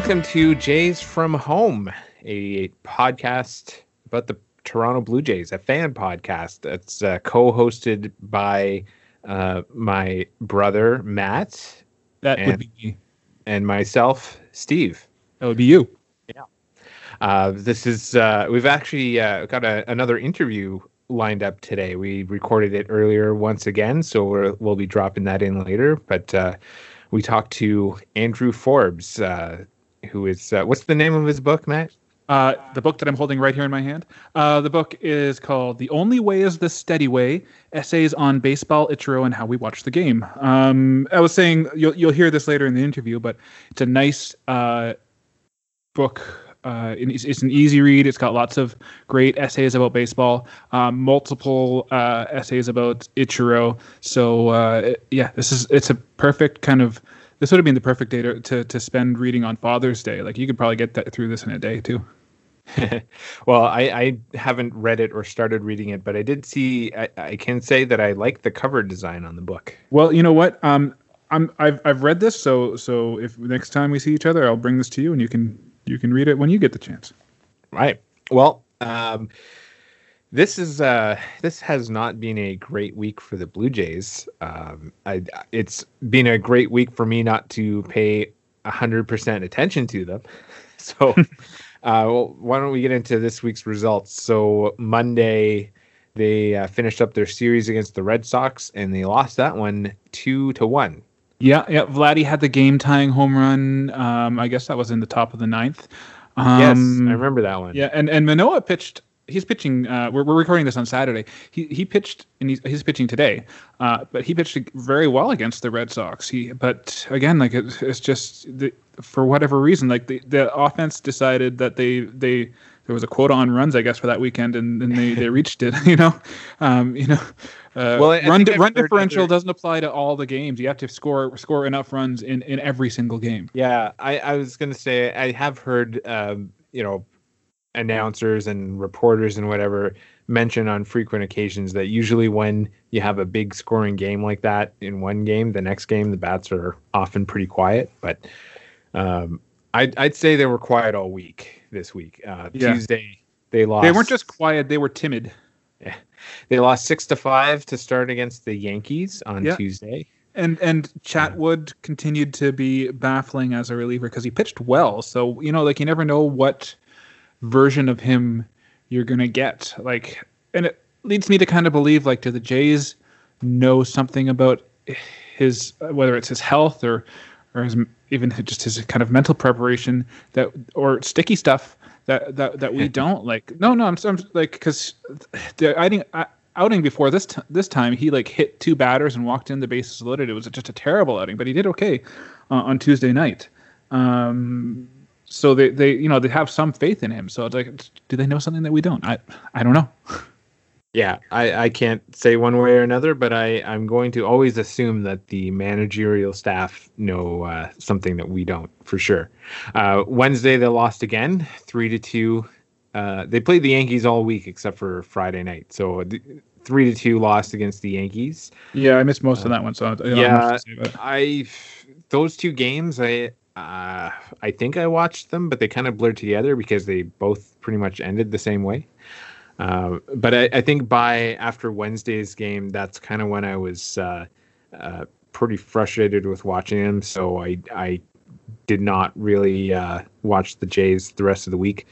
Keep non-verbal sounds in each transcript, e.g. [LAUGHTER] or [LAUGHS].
Welcome to Jays from Home, a podcast about the Toronto Blue Jays, a fan podcast that's uh, co-hosted by uh, my brother Matt. That and, would be me. and myself, Steve. That would be you. Uh, this is uh, we've actually uh, got a, another interview lined up today. We recorded it earlier once again, so we're, we'll be dropping that in later. But uh, we talked to Andrew Forbes, uh, who is uh, what's the name of his book, Matt? Uh, the book that I'm holding right here in my hand. Uh, the book is called "The Only Way Is the Steady Way: Essays on Baseball, Ichiro, and How We Watch the Game." Um, I was saying you'll you'll hear this later in the interview, but it's a nice uh, book. Uh, it's, it's an easy read. It's got lots of great essays about baseball, um, multiple uh, essays about Ichiro. So uh, yeah, this is it's a perfect kind of. This would have been the perfect day to, to, to spend reading on Father's Day. Like you could probably get that through this in a day too. [LAUGHS] well, I, I haven't read it or started reading it, but I did see. I, I can say that I like the cover design on the book. Well, you know what? Um, I'm I've I've read this, so so if next time we see each other, I'll bring this to you, and you can you can read it when you get the chance. Right. Well, um, this is uh, this has not been a great week for the Blue Jays. Um, I, it's been a great week for me not to pay hundred percent attention to them. [LAUGHS] So, [LAUGHS] uh, well, why don't we get into this week's results? So Monday, they uh, finished up their series against the Red Sox, and they lost that one two to one. Yeah, yeah. Vladdy had the game tying home run. Um, I guess that was in the top of the ninth. yes, Um, I remember that one. Yeah, and and Manoah pitched. He's pitching. Uh, we're, we're recording this on Saturday. He he pitched, and he's, he's pitching today. Uh, but he pitched very well against the Red Sox. He, but again, like it, it's just the, for whatever reason, like the, the offense decided that they they there was a quota on runs, I guess, for that weekend, and, and they, they reached it. [LAUGHS] You know, um, you know. Uh, Well, I- run run differential doesn't apply to all the games. You have to score score enough runs in, in every single game. Yeah, I, I was gonna say I have heard um, you know announcers and reporters and whatever mention on frequent occasions that usually when you have a big scoring game like that in one game, the next game the bats are often pretty quiet. But um, I'd I'd say they were quiet all week this week. Uh, Yeah. Tuesday they lost. They weren't just quiet; they were timid. they lost six to five to start against the Yankees on Yeah. Tuesday. And and Chatwood continued to be baffling as a reliever because he pitched well. So you know, like you never know what version of him you're gonna get. Like, and it leads me to kind of believe like, do the Jays know something about his whether it's his health or or his, even just his kind of mental preparation that or sticky stuff that that, that we [LAUGHS] don't like. No, no, I'm, I'm like because the outing outing before this t- this time he like hit two batters and walked in the bases loaded. It was just a terrible outing, but he did okay uh, on Tuesday night. Um, so they, they you know they have some faith in him. So it's like, do they know something that we don't? I I don't know. Yeah, I, I can't say one way or another, but I, I'm going to always assume that the managerial staff know uh, something that we don't for sure. Uh, Wednesday they lost again, three to two. Uh, they played the Yankees all week except for Friday night, so the, three to two lost against the Yankees. Yeah, I missed most of that one. So I yeah, much to say about it. I those two games I uh, I think I watched them, but they kind of blurred together because they both pretty much ended the same way. Uh, but I, I think by after Wednesday's game, that's kind of when I was uh, uh, pretty frustrated with watching them. So I I did not really uh, watch the Jays the rest of the week.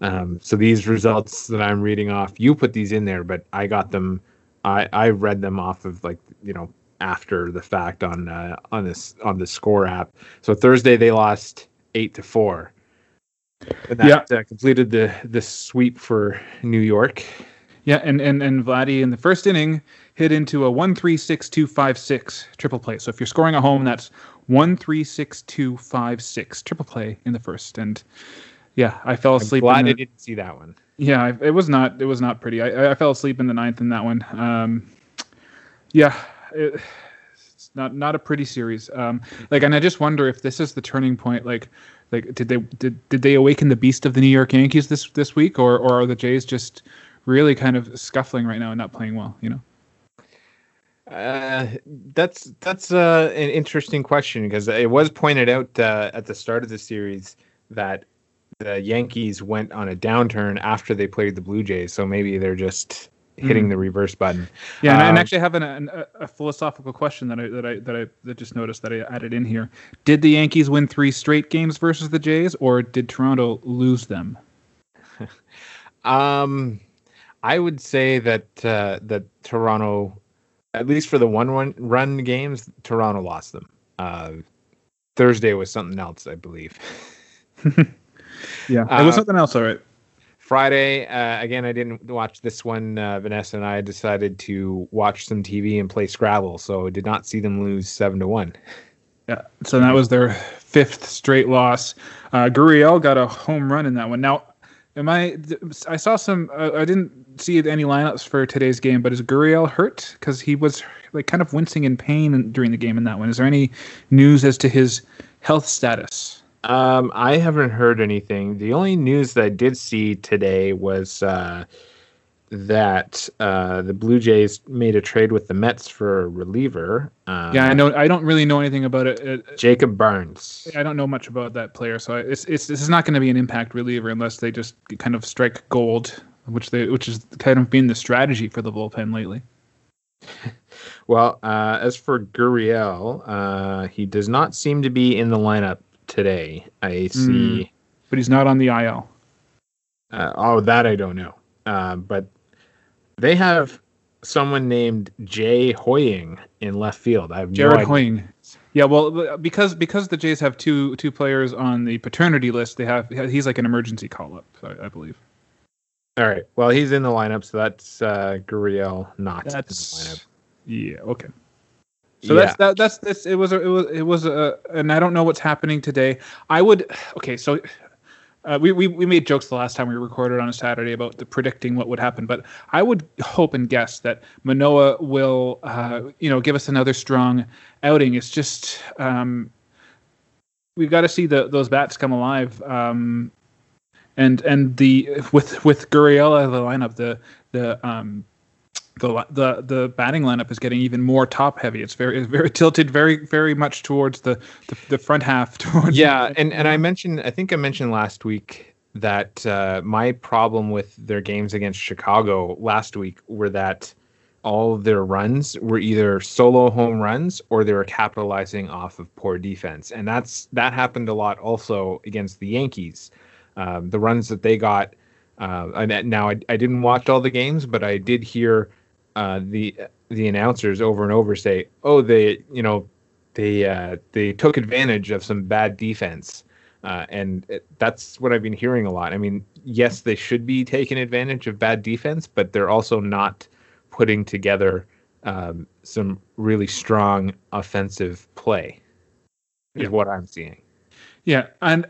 Um, so these results that I'm reading off, you put these in there, but I got them. I I read them off of like you know after the fact on uh, on this on the score app. So Thursday they lost eight to four. And that uh, completed the the sweep for New York. Yeah, and and and Vladdy in the first inning hit into a one three six two five six triple play. So if you're scoring a home, that's one three six two five six triple play in the first. And yeah, I fell I'm asleep. glad in I didn't see that one. yeah, it was not it was not pretty. I, I fell asleep in the ninth in that one. Um, yeah, it, it's not not a pretty series. Um, like, and I just wonder if this is the turning point. Like, like did they did, did they awaken the beast of the New York Yankees this this week, or or are the Jays just really kind of scuffling right now and not playing well? You know. Uh, that's that's uh, an interesting question because it was pointed out uh, at the start of the series that the Yankees went on a downturn after they played the Blue Jays. So maybe they're just hitting mm. the reverse button. Yeah, um, and, actually have an, an, a philosophical question that I that I that I that just noticed that I added in here. Did the Yankees win three straight games versus the Jays, or did Toronto lose them? [LAUGHS] um, I would say that uh, that Toronto, at least for the one run run games, Toronto lost them. Uh, Thursday was something else, I believe. [LAUGHS] yeah, it was uh, something else. All right. Friday, uh, again, I didn't watch this one. Uh, Vanessa and I decided to watch some TV and play Scrabble, so did not see them lose seven to one. Yeah, so that was their fifth straight loss. Uh, Gurriel got a home run in that one. Now, am I? I saw some. Uh, I didn't see any lineups for today's game, but is Gurriel hurt? Because he was like kind of wincing in pain during the game in that one. Is there any news as to his health status? Um, I haven't heard anything. The only news that I did see today was uh, that uh, the Blue Jays made a trade with the Mets for a reliever. Um, yeah, I know. I don't really know anything about it. it Jacob Barnes. I don't know much about that player, so it's it's this is not going to be an impact reliever unless they just kind of strike gold, which they which is kind of been the strategy for the bullpen lately. [LAUGHS] well, uh, as for Gurriel, uh, he does not seem to be in the lineup today. I see. Mm, but he's not on the IL. Uh, oh, that I don't know. Uh, but they have someone named Jay Hoying in left field. I have Jared no Hoying. Yeah, well, because because the Jays have two two players on the paternity list, they have he's like an emergency call up, I, I believe. All right. Well, he's in the lineup, so that's uh, Gurriel not that's, in the lineup. Yeah. Okay. So yeah. that's that, that's this. It was a, it was it was a, and I don't know what's happening today. I would okay. So uh, we, we we made jokes the last time we recorded on a Saturday about the predicting what would happen, but I would hope and guess that Manoah will uh, you know give us another strong outing. It's just um, we've got to see the those bats come alive. Um, and and the with with Gurriel out of the lineup, the the um, the the the batting lineup is getting even more top heavy. It's very it's very tilted very very much towards the the, the front half. [LAUGHS] Towards yeah, and and I mentioned I think I mentioned last week that uh, my problem with their games against Chicago last week were that all their runs were either solo home runs or they were capitalizing off of poor defense, and that's that happened a lot also against the Yankees. Um, the runs that they got. Uh, now I, I didn't watch all the games, but I did hear uh, the the announcers over and over say, "Oh, they you know they uh, they took advantage of some bad defense," uh, and it, that's what I've been hearing a lot. I mean, yes, they should be taking advantage of bad defense, but they're also not putting together um, some really strong offensive play. Is yeah. what I'm seeing. Yeah, and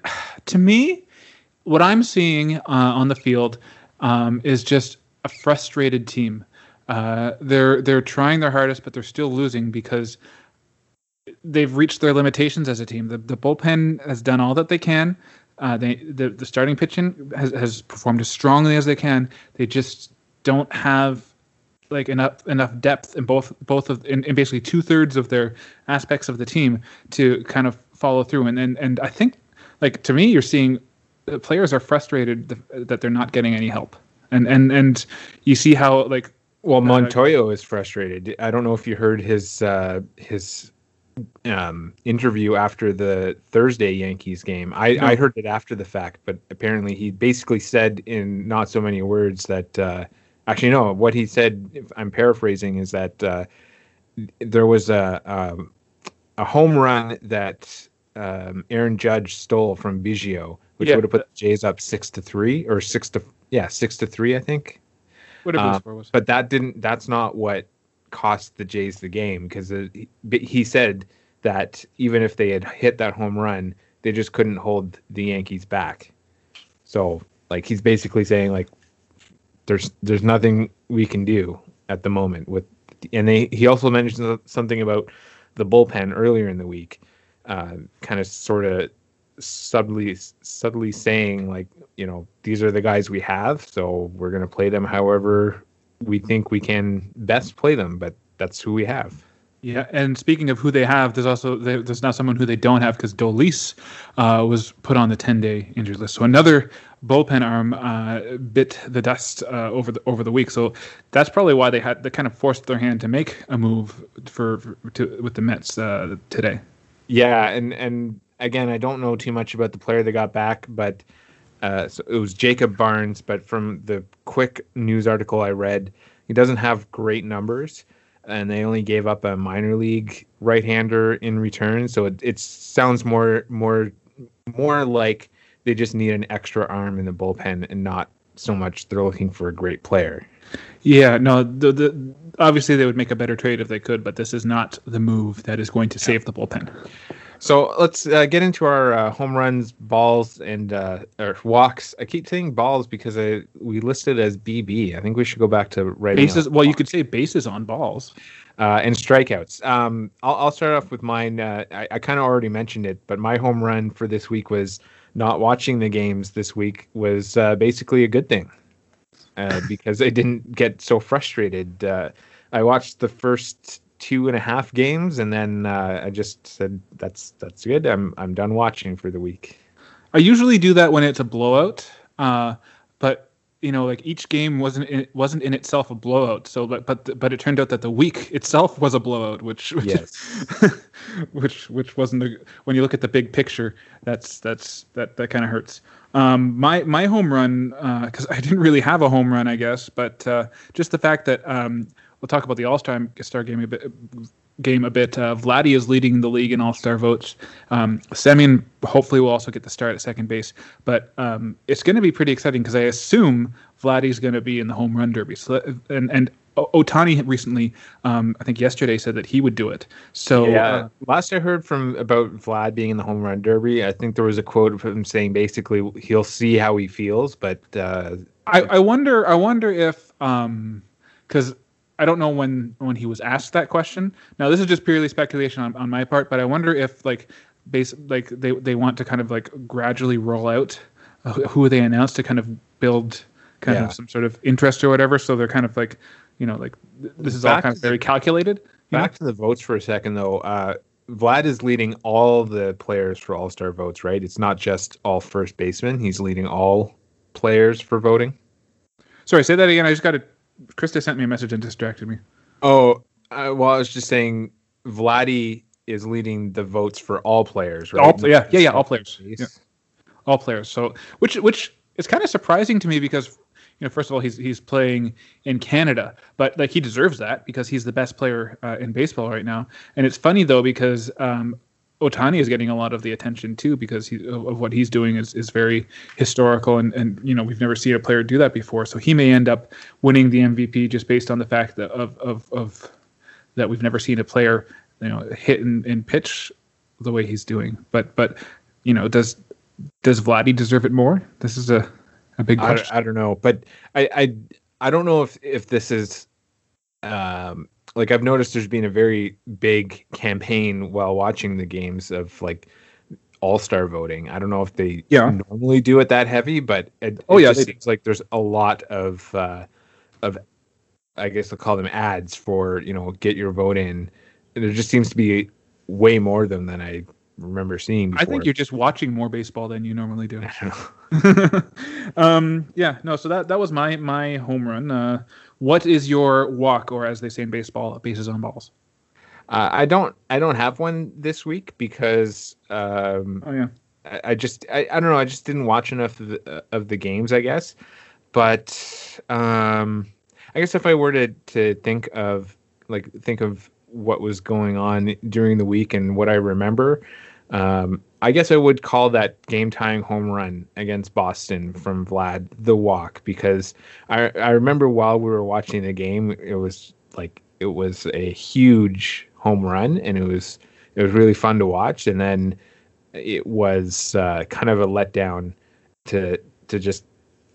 to me, what I'm seeing uh, on the field um, is just a frustrated team. Uh, they're they're trying their hardest, but they're still losing because they've reached their limitations as a team. The the bullpen has done all that they can. Uh, they the, the starting pitching has, has performed as strongly as they can. They just don't have like enough enough depth in both both of in, in basically two thirds of their aspects of the team to kind of follow through. And and and I think like to me, you're seeing players are frustrated that they're not getting any help. And and and you see how like well, Montoyo is frustrated. I don't know if you heard his uh, his um, interview after the Thursday Yankees game. I, no. I heard it after the fact, but apparently he basically said in not so many words that uh, actually no, what he said, if I'm paraphrasing, is that uh, there was a, a, um, a home run that um, Aaron Judge stole from Biggio, which yeah. would have put the Jays up six to three or six to yeah six to three, I think. Whatever uh, score was. But that didn't. That's not what cost the Jays the game because he said that even if they had hit that home run, they just couldn't hold the Yankees back. So like he's basically saying like there's there's nothing we can do at the moment with and they he also mentioned something about the bullpen earlier in the week, uh, kind of sort of subtly subtly saying like you know these are the guys we have so we're going to play them however we think we can best play them but that's who we have Yeah, and speaking of who they have, there's also there's now someone who they don't have because Dolis uh, was put on the 10-day injured list. So another bullpen arm uh, bit the dust uh, over the over the week. So that's probably why they had they kind of forced their hand to make a move for, for to, with the Mets uh, today. Yeah, and and again, I don't know too much about the player they got back, but uh, so it was Jacob Barnes. But from the quick news article I read, he doesn't have great numbers and they only gave up a minor league right-hander in return. So it, it sounds more more more like they just need an extra arm in the bullpen and not so much they're looking for a great player. Yeah, no, the, the obviously they would make a better trade if they could, but this is not the move that is going to save the bullpen. So let's uh, get into our uh, home runs, balls, and uh, or walks. I keep saying balls because I, we listed as BB. I think we should go back to writing bases. Well, balls. you could say bases on balls. Uh, and strikeouts. Um, I'll, I'll, start off with mine. Uh, I, I kind of already mentioned it, but my home run for this week was not watching the games this week was uh, basically a good thing because I didn't get so frustrated. I watched the first two and a half games, and then uh, I just said that's that's good. I'm I'm done watching for the week. I usually do that when it's a blowout, uh, but you know, like each game wasn't in, wasn't in itself a blowout. So, but but but it turned out that the week itself was a blowout, which which yes. [LAUGHS] which, which wasn't a, when you look at the big picture. That's that's that that kind of hurts. Um, my my home run because uh, I didn't really have a home run, I guess, but uh, just the fact that um, we'll talk about the All Star game a bit. Game a bit. Uh, Vladdy is leading the league in All Star votes. Um, Semien hopefully will also get the start at second base, but um, it's going to be pretty exciting because I assume Vladdy's going to be in the home run derby. So and and Ohtani recently, um, I think yesterday, said that he would do it. So yeah, uh, last I heard from about Vlad being in the home run derby, I think there was a quote of him saying basically he'll see how he feels, but uh, I, I wonder, I wonder if because um, I don't know when when he was asked that question. Now this is just purely speculation on, on my part, but I wonder if like base like they they want to kind of like gradually roll out uh, who they announce to kind of build kind yeah. of some sort of interest or whatever. So they're kind of like you know like this is back all kind of very calculated. Back know? to the votes for a second though. Uh, Vlad is leading all the players for All Star votes, right? It's not just all first basemen. He's leading all players for voting. Sorry, say that again. I just got to Krista sent me a message and distracted me. Oh, uh, well, I was just saying, Vladdy is leading the votes for all players, right? All, yeah, yeah, yeah, all players. Yeah. All players. So, which which is kind of surprising to me because you know, first of all, he's he's playing in Canada, but like he deserves that because he's the best player uh, in baseball right now. And it's funny though because um, Ohtani is getting a lot of the attention too because he, of what he's doing is, is very historical. And, and you know we've never seen a player do that before. So he may end up winning the MVP just based on the fact that of of, of that we've never seen a player you know hit and, and pitch the way he's doing. But but you know does does Vladdy deserve it more? This is a a big question. I, I don't know. But I, I I don't know if if this is um like I've noticed there's been a very big campaign while watching the games of like all star voting. I don't know if they yeah. normally do it that heavy, but it, oh it yeah, it seems like there's a lot of uh, of I guess I'll call them ads for you know get your vote in. And there just seems to be way more of them than I remember seeing. Before. I think you're just watching more baseball than you normally do. [LAUGHS] [LAUGHS] um, yeah, no. So that that was my my home run. Uh, what is your walk, or as they say in baseball, bases on balls? Uh, I don't. I don't have one this week because. Um, oh yeah. I, I just. I, I don't know. I just didn't watch enough of the, uh, of the games. I guess, but um, I guess if I were to to think of like think of what was going on during the week and what I remember, um, I guess I would call that game tying home run against Boston from Vlad the walk because I I remember while we were watching the game it was like it was a huge home run and it was it was really fun to watch and then it was uh, kind of a letdown to to just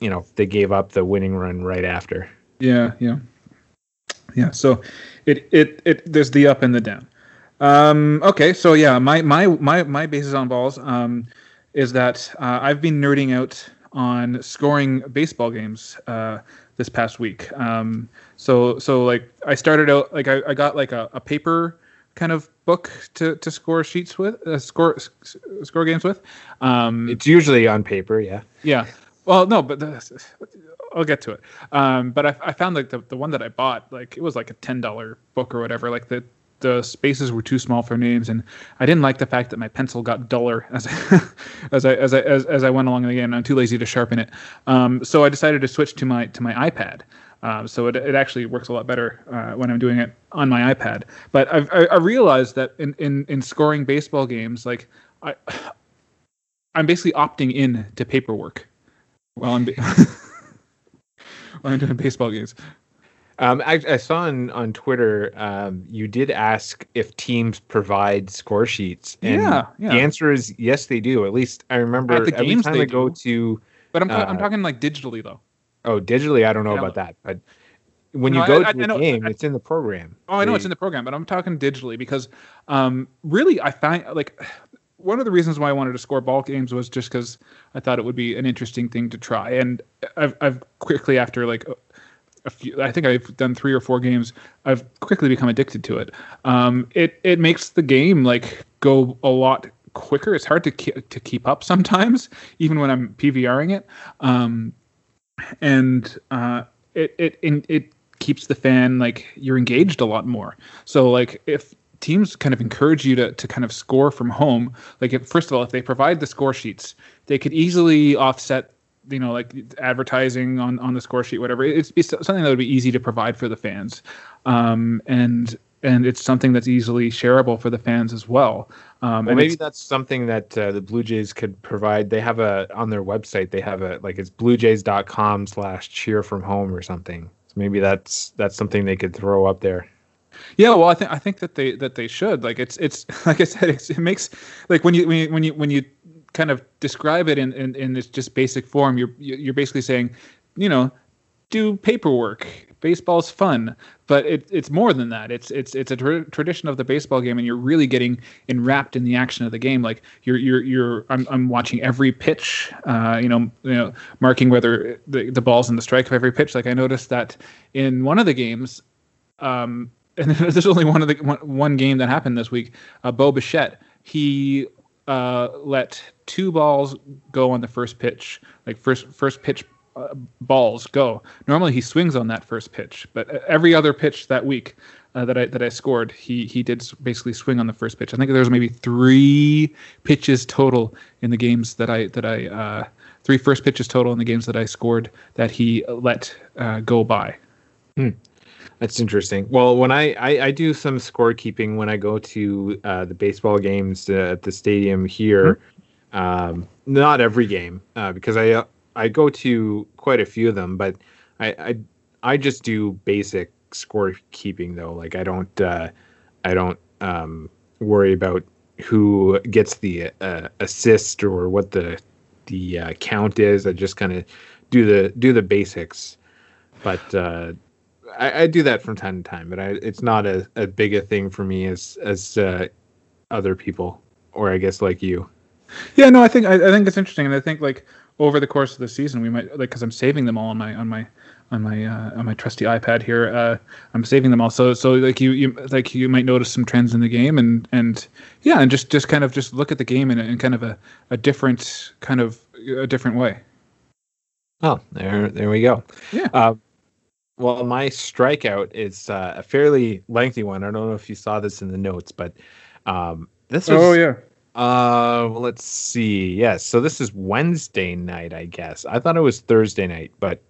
you know they gave up the winning run right after. Yeah, yeah, yeah. So it it it there's the up and the down. Um, okay, so yeah, my my my my bases on balls um, is that uh, I've been nerding out on scoring baseball games uh, this past week. Um, so so like I started out like I, I got like a, a paper kind of book to, to score sheets with, uh, score score games with. Um, it's usually on paper, yeah. Yeah. Well, no, but the, I'll get to it. Um, but I, I found like the, the one that I bought, like it was like a ten dollar book or whatever. Like the the spaces were too small for names, and I didn't like the fact that my pencil got duller as I, [LAUGHS] as I as I as, as I went along in the game. I'm too lazy to sharpen it, um, so I decided to switch to my to my iPad. Um, so it, it actually works a lot better uh, when I'm doing it on my iPad. But I've, I, I realized that in, in, in scoring baseball games, like I, I'm basically opting in to paperwork while I'm [LAUGHS] while I'm doing baseball games. Um, I, I, saw on on Twitter um, you did ask if teams provide score sheets, and yeah, yeah. the answer is yes, they do. At least I remember At the every games time I go to. But I'm, uh, I'm talking like digitally though. Oh, digitally, I don't know about that, but when you go I, to I, the I game, it's in the program. Oh, I know it's in the program, but I'm talking digitally because um, really, I find like one of the reasons why I wanted to score ball games was just because I thought it would be an interesting thing to try, and I've, I've quickly after like a few, I think I've done three or four games. I've quickly become addicted to it. Um, it it makes the game like go a lot quicker. It's hard to ke- to keep up sometimes, [LAUGHS] even when I'm PVRing it. Um, and uh, it it it keeps the fan like you're engaged a lot more. So like if teams kind of encourage you to to kind of score from home, like if, first of all, if they provide the score sheets, they could easily offset you know like advertising on on the score sheet whatever it's something that would be easy to provide for the fans um, and and it's something that's easily shareable for the fans as well. Um, well, maybe that's something that uh, the Blue Jays could provide. They have a on their website. They have a like it's bluejays.com slash cheer from home or something. So maybe that's that's something they could throw up there. Yeah, well, I think I think that they that they should. Like it's it's [LAUGHS] like I said, it makes like when you when you when you, when you kind of describe it in, in, in this just basic form, you're you're basically saying, you know, do paperwork baseball's fun, but it, it's more than that. It's it's it's a tra- tradition of the baseball game, and you're really getting enwrapped in the action of the game. Like you're you're you're I'm I'm watching every pitch, uh, you know, you know, marking whether the the ball's in the strike of every pitch. Like I noticed that in one of the games, um, [LAUGHS] and there's only one of the one, one game that happened this week. Uh, Bo Bichette, he uh, let two balls go on the first pitch, like first first pitch uh, balls go. Normally he swings on that first pitch, but every other pitch that week uh, that I that I scored, he he did basically swing on the first pitch. I think there was maybe three pitches total in the games that I that I uh, three first pitches total in the games that I scored that he let uh, go by. Hmm. That's interesting. Well, when I, I, I do some scorekeeping when I go to uh, the baseball games uh, at the stadium here. Mm-hmm. Um, not every game uh, because I uh, I go to quite a few of them, but I I, I just do basic scorekeeping though. Like I don't uh, I don't um, worry about who gets the uh, assist or what the the count is. I just kind of do the do the basics. But I, I, do that from time to time, but I, it's not a, a big a thing for me as as uh, other people, or I guess like you. Yeah, no, I think I, I, think it's interesting, and I think like over the course of the season, we might like because I'm saving them all on my on my on my uh, on my trusty iPad here. Uh, I'm saving them all, so so like you you like you might notice some trends in the game, and and yeah, and just just kind of just look at the game in, in kind of a, a different kind of a different way. Oh, there there we go. Yeah. Uh, well, my strikeout is uh, a fairly lengthy one. I don't know if you saw this in the notes, but um, this was. Oh yeah. Uh, let's see. Yes, so this is Wednesday night, I guess. I thought it was Thursday night, but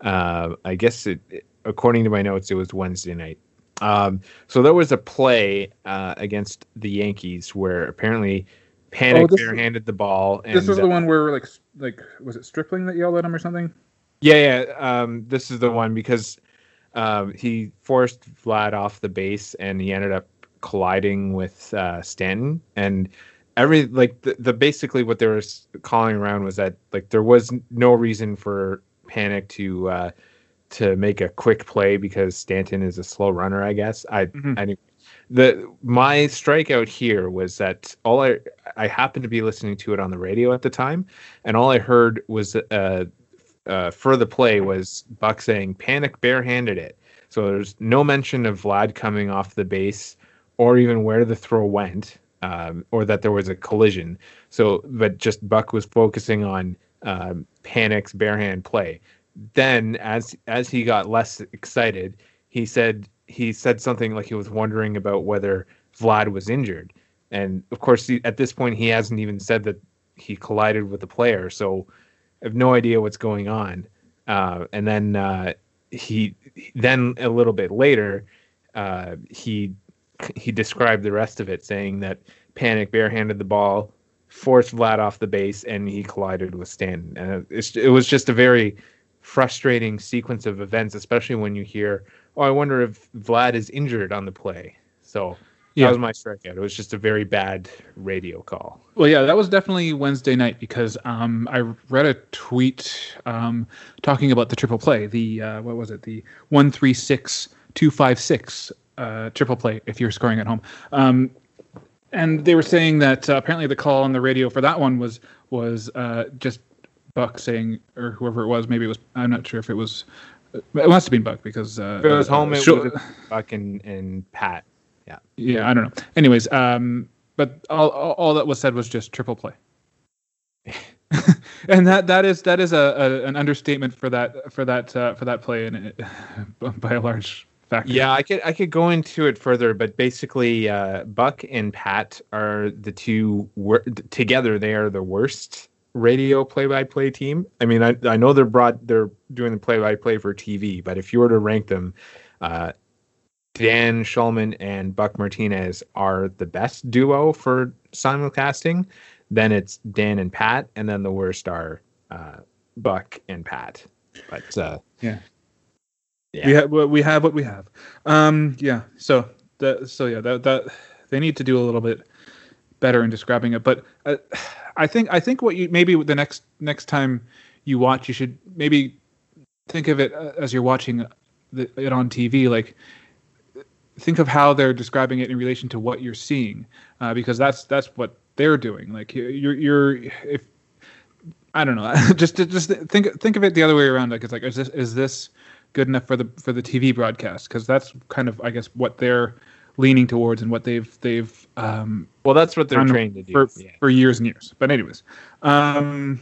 uh, I guess it, according to my notes, it was Wednesday night. Um, so there was a play uh, against the Yankees where apparently Panik oh, barehanded the ball. And, this was the uh, one where like like was it Stripling that yelled at him or something? Yeah, yeah. Um, this is the one because um, he forced Vlad off the base and he ended up colliding with uh, Stanton. And every like the, the basically what they were calling around was that like there was no reason for Panik to uh, to make a quick play because Stanton is a slow runner. I guess I mm-hmm. I the my strikeout here was that all I I happened to be listening to it on the radio at the time, and all I heard was uh, uh, for the play was Buck saying Panik barehanded it. So there's no mention of Vlad coming off the base or even where the throw went, um, or that there was a collision. So, but just Buck was focusing on um, Panik's barehand play. Then, as as he got less excited, he said he said something like he was wondering about whether Vlad was injured. And of course, at this point, he hasn't even said that he collided with the player. So have no idea what's going on. Uh, and then uh, he then a little bit later, uh, he he described the rest of it, saying that Panik barehanded the ball, forced Vlad off the base, and he collided with Stanton. And it was just a very frustrating sequence of events, especially when you hear, "Oh, I wonder if Vlad is injured on the play." So yeah. that was my strikeout. It was just a very bad radio call. Well, yeah, that was definitely Wednesday night because um, I read a tweet um, talking about the triple play. The uh, what was it? The one three six two five six uh, triple play. If you're scoring at home, um, and they were saying that uh, apparently the call on the radio for that one was was uh, just Buck saying, or whoever it was, maybe it was. I'm not sure if it was. It must have been Buck because uh, it was home. It was Buck and, and Pat. Yeah. Yeah, I don't know. Anyways, um, but all, all, that was said was just triple play. [LAUGHS] and that that is that is a, a an understatement for that for that uh, for that play and [LAUGHS] by a large factor. Yeah, I could I could go into it further, but basically, uh, Buck and Pat are the two wor- together. They are the worst radio play-by-play team. I mean, I I know they're broad they're doing the play-by-play for TV, but if you were to rank them, uh, Dan Shulman and Buck Martinez are the best duo for simulcasting. Then it's Dan and Pat, and then the worst are uh, Buck and Pat. But uh, yeah, yeah, we have we have what we have. Um, yeah. So so yeah that that they need to do a little bit better in describing it. But uh, I think I think what you maybe the next next time you watch, you should maybe think of it uh, as you're watching the, it on TV, like think of how they're describing it in relation to what you're seeing, uh, because that's that's what they're doing. Like you're you're if I don't know, [LAUGHS] just just think think of it the other way around. Like it's like is this is this good enough for the for the TV broadcast? Because that's kind of I guess what they're leaning towards and what they've they've um, well that's what they're trained to do for, yeah. for years and years. But anyways, um,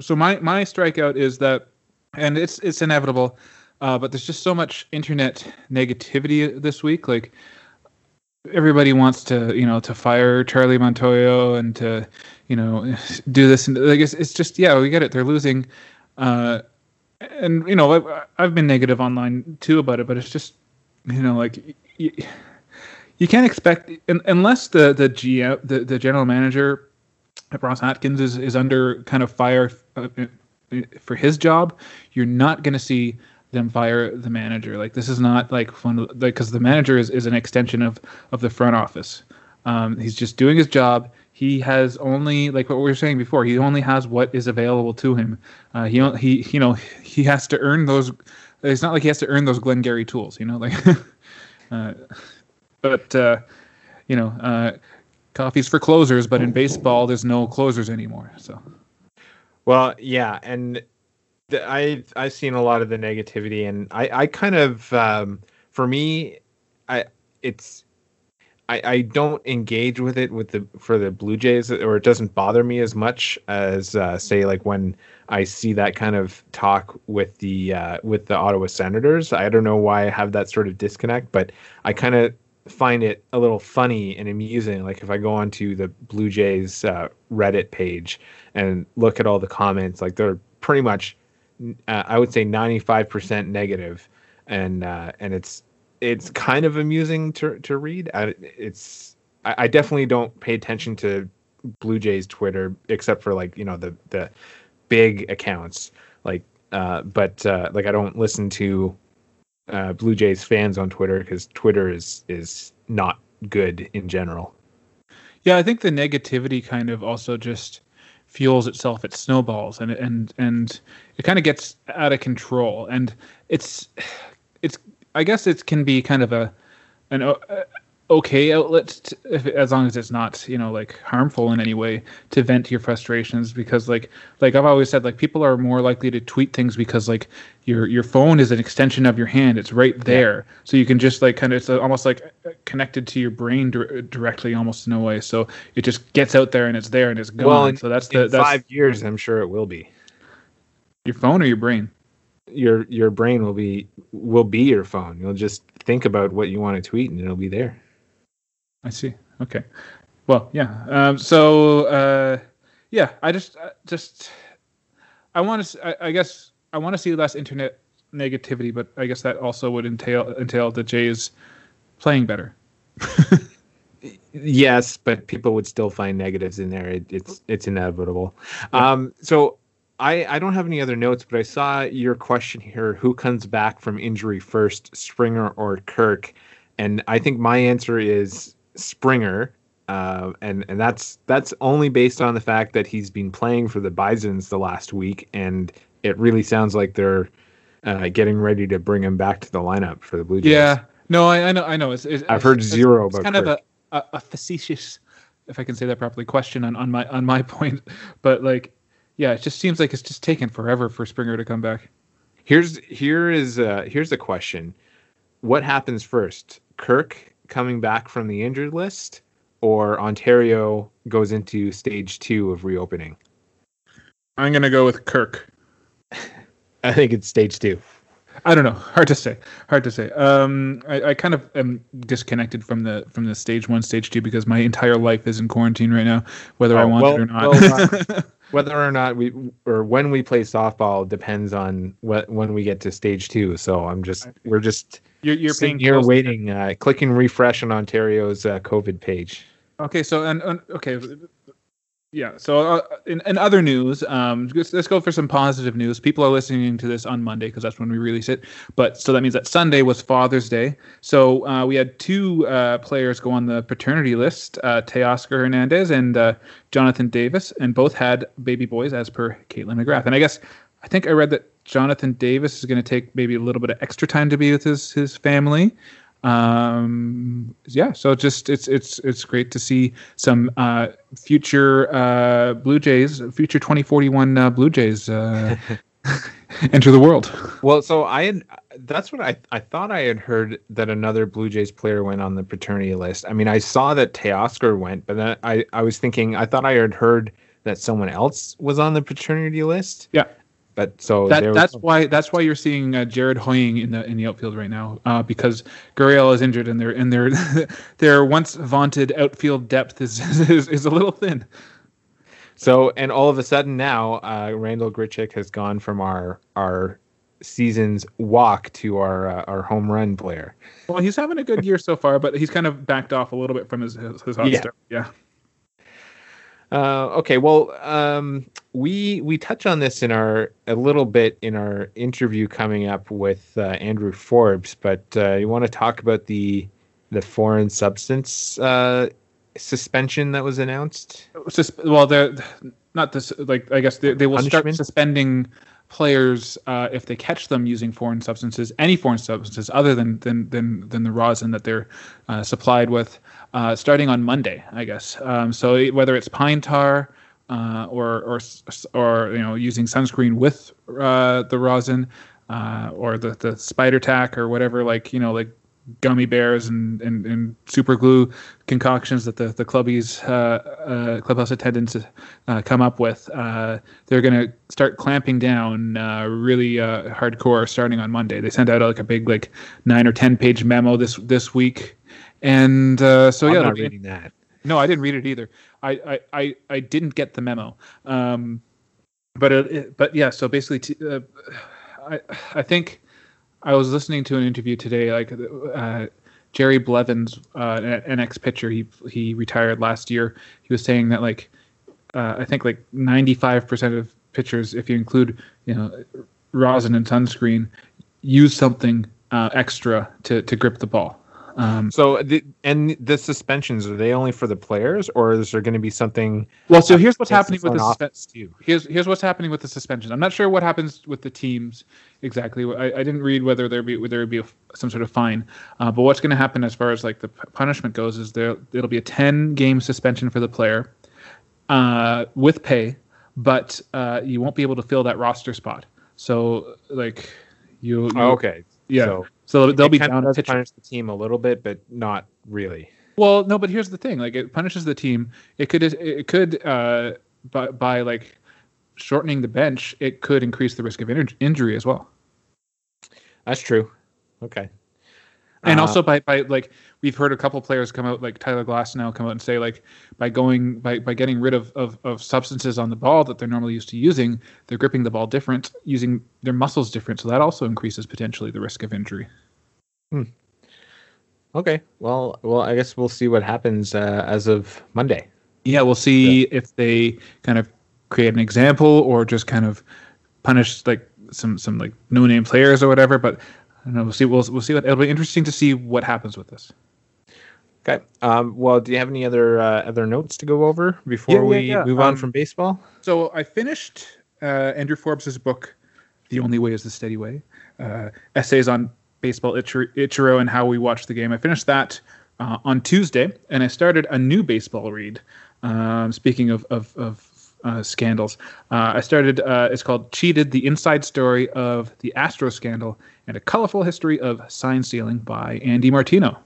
so my my strikeout is that, and it's it's inevitable. Uh, but there's just so much internet negativity this week. Like everybody wants to, you know, to fire Charlie Montoyo and to, you know, [LAUGHS] do this. And I guess it's just, yeah, we get it. They're losing. Uh, and you know, I've, I've been negative online too about it, but it's just, you know, like you, can't expect unless the the GM, the, the general manager, at Ross Atkins is is under kind of fire uh, for his job. You're not going to see them fire the manager. Like this is not like fun because the manager is, is an extension of of the front office. Um, he's just doing his job. He has only like what we were saying before. He only has what is available to him. Uh, he he you know he has to earn those. It's not like he has to earn those Glengarry tools. You know like. [LAUGHS] uh, but uh, you know, uh, coffee's for closers. But in baseball, there's no closers anymore. So. Well, yeah, and I I've seen a lot of the negativity, and I I kind of um, for me, I it's I I don't engage with it with the for the Blue Jays, or it doesn't bother me as much as uh, say like when I see that kind of talk with the uh, with the Ottawa Senators. I don't know why I have that sort of disconnect, but I kind of find it a little funny and amusing. Like if I go onto the Blue Jays uh, Reddit page and look at all the comments, like they're pretty much uh, I would say 95% negative, and uh, and it's it's kind of amusing to to read. I, it's I, I, definitely don't pay attention to Blue Jays Twitter except for like you know the the big accounts like uh, but uh, like I don't listen to uh, Blue Jays fans on Twitter because Twitter is is not good in general. Yeah, I think the negativity kind of also just fuels itself it snowballs and and and it kind of gets out of control. And it's it's i guess it can be kind of a an uh, okay outlet to, if, as long as it's not you know like harmful in any way to vent your frustrations because like like I've always said like people are more likely to tweet things because like your your phone is an extension of your hand. It's right there. Yeah. so you can just like kind of it's almost like uh, connected to your brain di- directly almost in a way. So it just gets out there and it's there and it's gone. Well, in, so that's the that's, 5 years I'm sure it will be. Your phone or your brain? Your your brain will be will be your phone. You'll just think about what you want to tweet and it'll be there I see. Okay. Well, yeah. Um, so uh, yeah, I just uh, just I want to. I, I guess I want to see less internet negativity, but I guess that also would entail entail the Jays playing better. [LAUGHS] yes, but people would still find negatives in there. It, it's it's inevitable. Yeah. Um, so I I don't have any other notes, but I saw your question here: Who comes back from injury first, Springer or Kirk? And I think my answer is Springer, uh, and and that's that's only based on the fact that he's been playing for the Bisons the last week, and it really sounds like they're uh, getting ready to bring him back to the lineup for the Blue Jays. Yeah, no, I, I know, I know. It's, it's I've heard it's, zero it's, about. kind Kirk. of a, a, a facetious, if I can say that properly, question on, on my on my [LAUGHS] point, but like, yeah, it just seems like it's just taken forever for Springer to come back. Here's here is uh, here's the question: What happens first, Kirk coming back from the injured list or Ontario goes into stage two of reopening? I'm going to go with Kirk. [LAUGHS] I think it's stage two. I don't know. Hard to say. Hard to say. Um, I, I, kind of am disconnected from the from the stage one, stage two because my entire life is in quarantine right now, whether oh, I want well, it or not. Well, uh, [LAUGHS] whether or not we or when we play softball depends on what when we get to stage two. So I'm just we're just you're, you're sitting here waiting, uh, clicking refresh on Ontario's uh, COVID page. Okay, so and, and okay, yeah. So uh, in, in other news, um, let's, let's, go for some positive news. People are listening to this on Monday because that's when we release it. But so that means that Sunday was Father's Day. So uh, we had two uh, players go on the paternity list: uh, Teoscar Hernandez and uh, Jonathan Davis, and both had baby boys, as per Kaitlyn McGrath. And I guess I think I read that Jonathan Davis is going to take maybe a little bit of extra time to be with his his family. Um, yeah, so just it's it's it's great to see some uh, future uh, Blue Jays, future 2041 uh, Blue Jays uh, [LAUGHS] [LAUGHS] enter the world. Well, so I had that's what I I thought I had heard that another Blue Jays player went on the paternity list. I mean, I saw that Teoscar went, but then I I was thinking I thought I had heard that someone else was on the paternity list. Yeah. But so that, that's why that's why you're seeing uh, Jared Hoying in the in the outfield right now uh, because Gurriel is injured and their and their [LAUGHS] their once vaunted outfield depth is, [LAUGHS] is is a little thin. So and all of a sudden now uh, Randal Grichuk has gone from our our season's walk to our uh, our home run player. Well, he's having a good year so far, but he's kind of backed off a little bit from his his, his hot yeah. start. Yeah. Uh, okay, well, um, we we touch on this in our a little bit in our interview coming up with uh, Andrew Forbes, but uh, you want to talk about the the foreign substance uh, suspension that was announced? Well, they're not this. Like, I guess they, they will Punishment? start suspending players uh, if they catch them using foreign substances, any foreign substances other than than than, than the rosin that they're uh, supplied with, uh, starting on Monday, I guess. Um, so whether it's pine tar uh, or or or you know using sunscreen with uh, the rosin uh, or the the spider tack or whatever, like you know like gummy bears and, and, and super glue concoctions that the, the clubbies, uh, uh, clubhouse attendants uh, come up with. Uh, they're going to start clamping down uh, really uh, hardcore starting on Monday. They sent out like a big like nine or ten page memo this this week, and so I'm yeah, not reading that. No, I didn't read it either. I I, I, didn't get the memo. Um, but it, but yeah, so basically, I I think I was listening to an interview today, like uh, Jerry Blevins, uh, an ex pitcher, he he retired last year. He was saying that like uh, I think like 95% of pitchers, if you include you know rosin and sunscreen, use something uh, extra to to grip the ball. Um, So the and the suspensions are they only for the players, or is there going to be something? well, so here's what's happening with the front suspen- office too? here's here's what's happening with the suspension. I'm not sure what happens with the teams exactly. I, I didn't read whether there be whether there would be a, some sort of fine, uh, but what's going to happen as far as like the punishment goes is there it'll be a 10 game suspension for the player uh, with pay, but uh, you won't be able to fill that roster spot. So like you, you Oh, okay. yeah. So So they'll it be down does punish the team a little bit, but not really. Well, no, but here's the thing: like it punishes the team. It could it could uh, by by like shortening the bench, it could increase the risk of in- injury as well. That's true. Okay. And Uh, also by by like we've heard a couple players come out like Tyler Glasnow come out and say like by going by by getting rid of, of of substances on the ball that they're normally used to using, they're gripping the ball different, using their muscles different, so that also increases potentially the risk of injury. Hmm. Okay. Well, well, I guess we'll see what happens uh, as of Monday. Yeah, we'll see if they kind of create an example or just kind of punish like some some like no name players or whatever. But I don't know. We'll see. We'll we'll see what it'll be interesting to see what happens with this. Okay. Um, well, do you have any other uh, other notes to go over before Yeah, we yeah. move on Um, from baseball? So I finished uh, Andrew Forbes's book, "The Only Way Is the Steady Way," uh, essays on baseball, Ichiro, and how we watch the game. I finished that uh, on Tuesday, and I started a new baseball read. Um, speaking of of, of uh, scandals, uh, I started. Uh, it's called "Cheated: The Inside Story of the Astro Scandal and a Colorful History of Sign Stealing" by Andy Martino.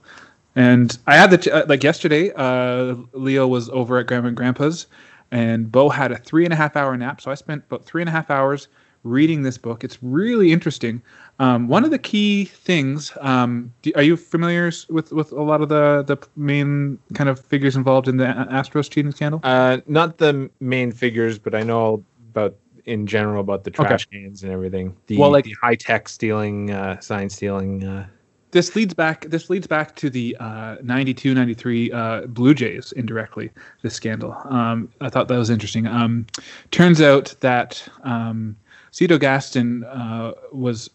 And I had the ch- uh, like yesterday. Uh, Leo was over at Grandma and Grandpa's, and Bo had a three and a half hour nap. So I spent about three and a half hours reading this book. It's really interesting. Um, one of the key things. Um, do, are you familiar with with a lot of the the main kind of figures involved in the Astros cheating scandal? Uh, not the main figures, but I know about in general about the trash cans and everything. The, Well, like- the high tech stealing, uh, sign stealing. Uh, this leads back this leads back to the uh, 92 93 uh, blue jays indirectly this scandal. Um, i thought that was interesting. Um, turns out that um, cito gaston uh, was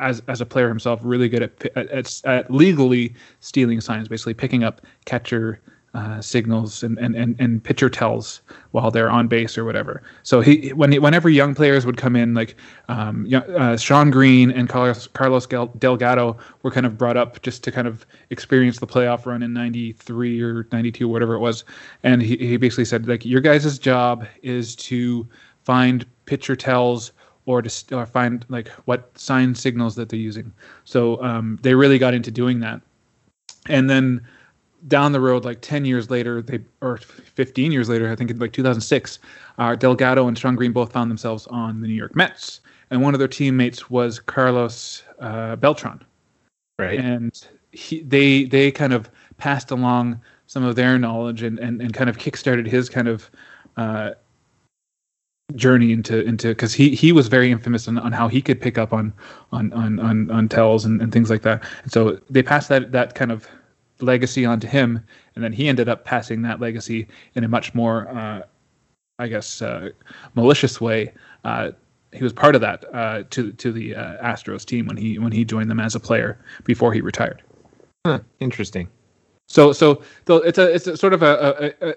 as, as a player himself really good at, at, at, at legally stealing signs basically picking up catcher uh, signals and, and, and, and pitcher tells while they're on base or whatever. So he when he, whenever young players would come in, like um, uh, Shawn Green and Carlos Carlos Delgado were kind of brought up just to kind of experience the playoff run in '93 or '92, whatever it was. And he, he basically said like your guys' job is to find pitcher tells or to or find like what sign signals that they're using. So um, they really got into doing that. And then down the road, like 10 years later, they or 15 years later, I think in like 2006, uh, Delgado and Shawn Green both found themselves on the New York Mets, and one of their teammates was Carlos uh, Beltran, right. and he, they they kind of passed along some of their knowledge and and, and kind of kickstarted his kind of uh, journey into into because he he was very infamous on, on how he could pick up on on on on, on tells and, and things like that. And so they passed that that kind of legacy onto him, and then he ended up passing that legacy in a much more, uh, I guess, uh, malicious way. Uh, he was part of that uh, to to the uh, Astros team when he when he joined them as a player before he retired. Huh, interesting. So so it's a it's a sort of a, a, a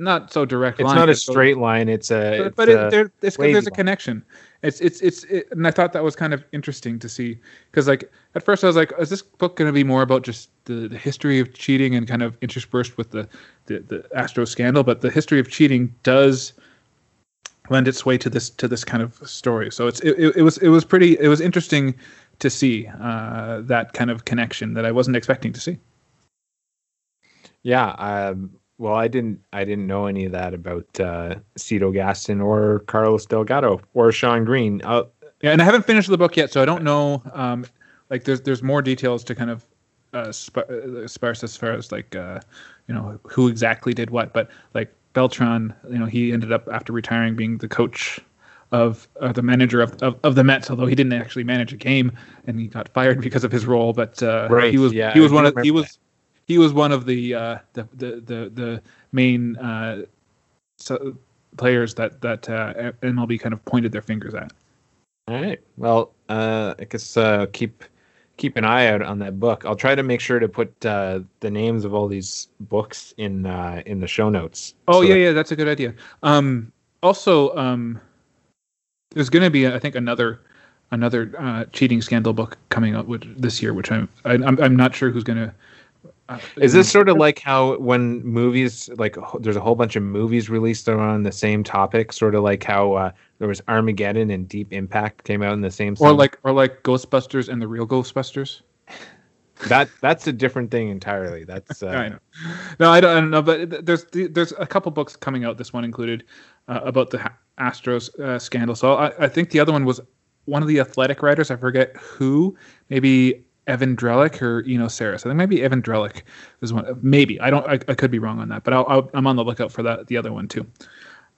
not so direct It's line. not a but so- straight line. It's a. but, it's but a- it, there, it's, there's a connection. It's it's it's it, and I thought that was kind of interesting to see because like at first I was like, is this book going to be more about just the, the history of cheating and kind of interspersed with the, the the Astro scandal? But the history of cheating does lend its way to this to this kind of story. So it's it, it, it was it was pretty it was interesting to see uh, that kind of connection that I wasn't expecting to see. Yeah. Um, well, I didn't. I didn't know any of that about uh, Cito Gaston or Carlos Delgado or Shawn Green. Uh, Yeah, and I haven't finished the book yet, so I don't know. Um, like, there's there's more details to kind of uh, sp- uh, sparse as far as like uh, you know who exactly did what. But like Beltran, you know, he ended up after retiring being the coach of uh, the manager of, of of the Mets, although he didn't actually manage a game and he got fired [LAUGHS] because of his role. But uh, Right, he was yeah, he was I one of he was he was one of the uh, the, the the the main uh, so players that that uh, MLB kind of pointed their fingers at. all right. Well, uh, I guess uh, keep keep an eye out on that book. I'll try to make sure to put uh, the names of all these books in uh, in the show notes. Oh so yeah, that- yeah, that's a good idea. Um, also, um, there's going to be, I think, another another uh, cheating scandal book coming out which, this year, which I'm I, am i I'm not sure who's going to. Is this sort of like how when movies like there's a whole bunch of movies released around the same topic, sort of like how uh, there was Armageddon and Deep Impact came out in the same. Or like or like Ghostbusters and the real Ghostbusters. that that's a different thing entirely. That's [LAUGHS] uh... I know. No, I don't, I don't, know, but there's there's a couple books coming out. This one included uh, about the Astros uh, scandal. So I, I think the other one was one of the athletic writers. I forget who. Maybe Evan Drellich or Eno Sarris. I think maybe Evan Drellich is one. Maybe I don't. I, I could be wrong on that, but i am on the lookout for that. The other one too.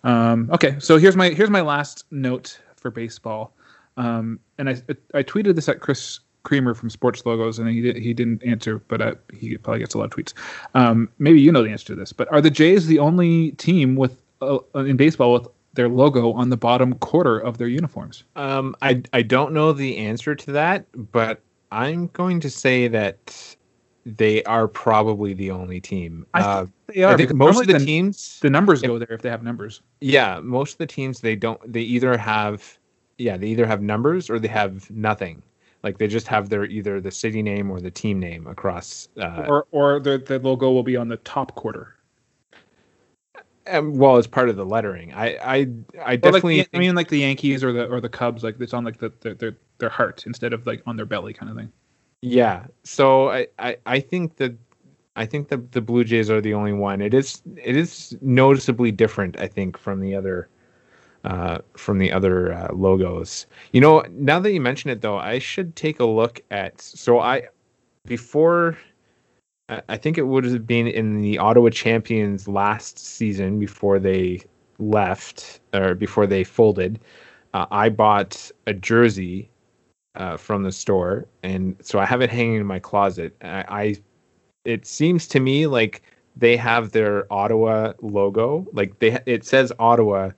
Um, okay, so here's my here's my last note for baseball, um, and I I tweeted this at Chris Creamer from Sports Logos, and he did, he didn't answer, but uh, he probably gets a lot of tweets. Um, maybe you know the answer to this, but are the Jays the only team with uh, in baseball with their logo on the bottom quarter of their uniforms? Um, I I don't know the answer to that, but I'm going to say that they are probably the only team. I uh, they are. I think most of the, the, teams, the numbers if, go there if they have numbers. Yeah, most of the teams they don't. They either have, yeah, they either have numbers or they have nothing. Like they just have their either the city name or the team name across. Uh, or or the the logo will be on the top quarter. Um, well, it's part of the lettering. I I I definitely. Like the, I mean, like the Yankees or the or the Cubs, like it's on like the, the their their heart instead of like on their belly kind of thing. Yeah. So I, I, I think that I think that the Blue Jays are the only one. It is it is noticeably different, I think, from the other uh, from the other uh, logos. You know, now that you mention it, though, I should take a look at. So I before I think it would have been in the Ottawa Champions last season before they left or before they folded. Uh, I bought a jersey uh, from the store, and so I have it hanging in my closet. I, I, it seems to me like they have their Ottawa logo, like they it says Ottawa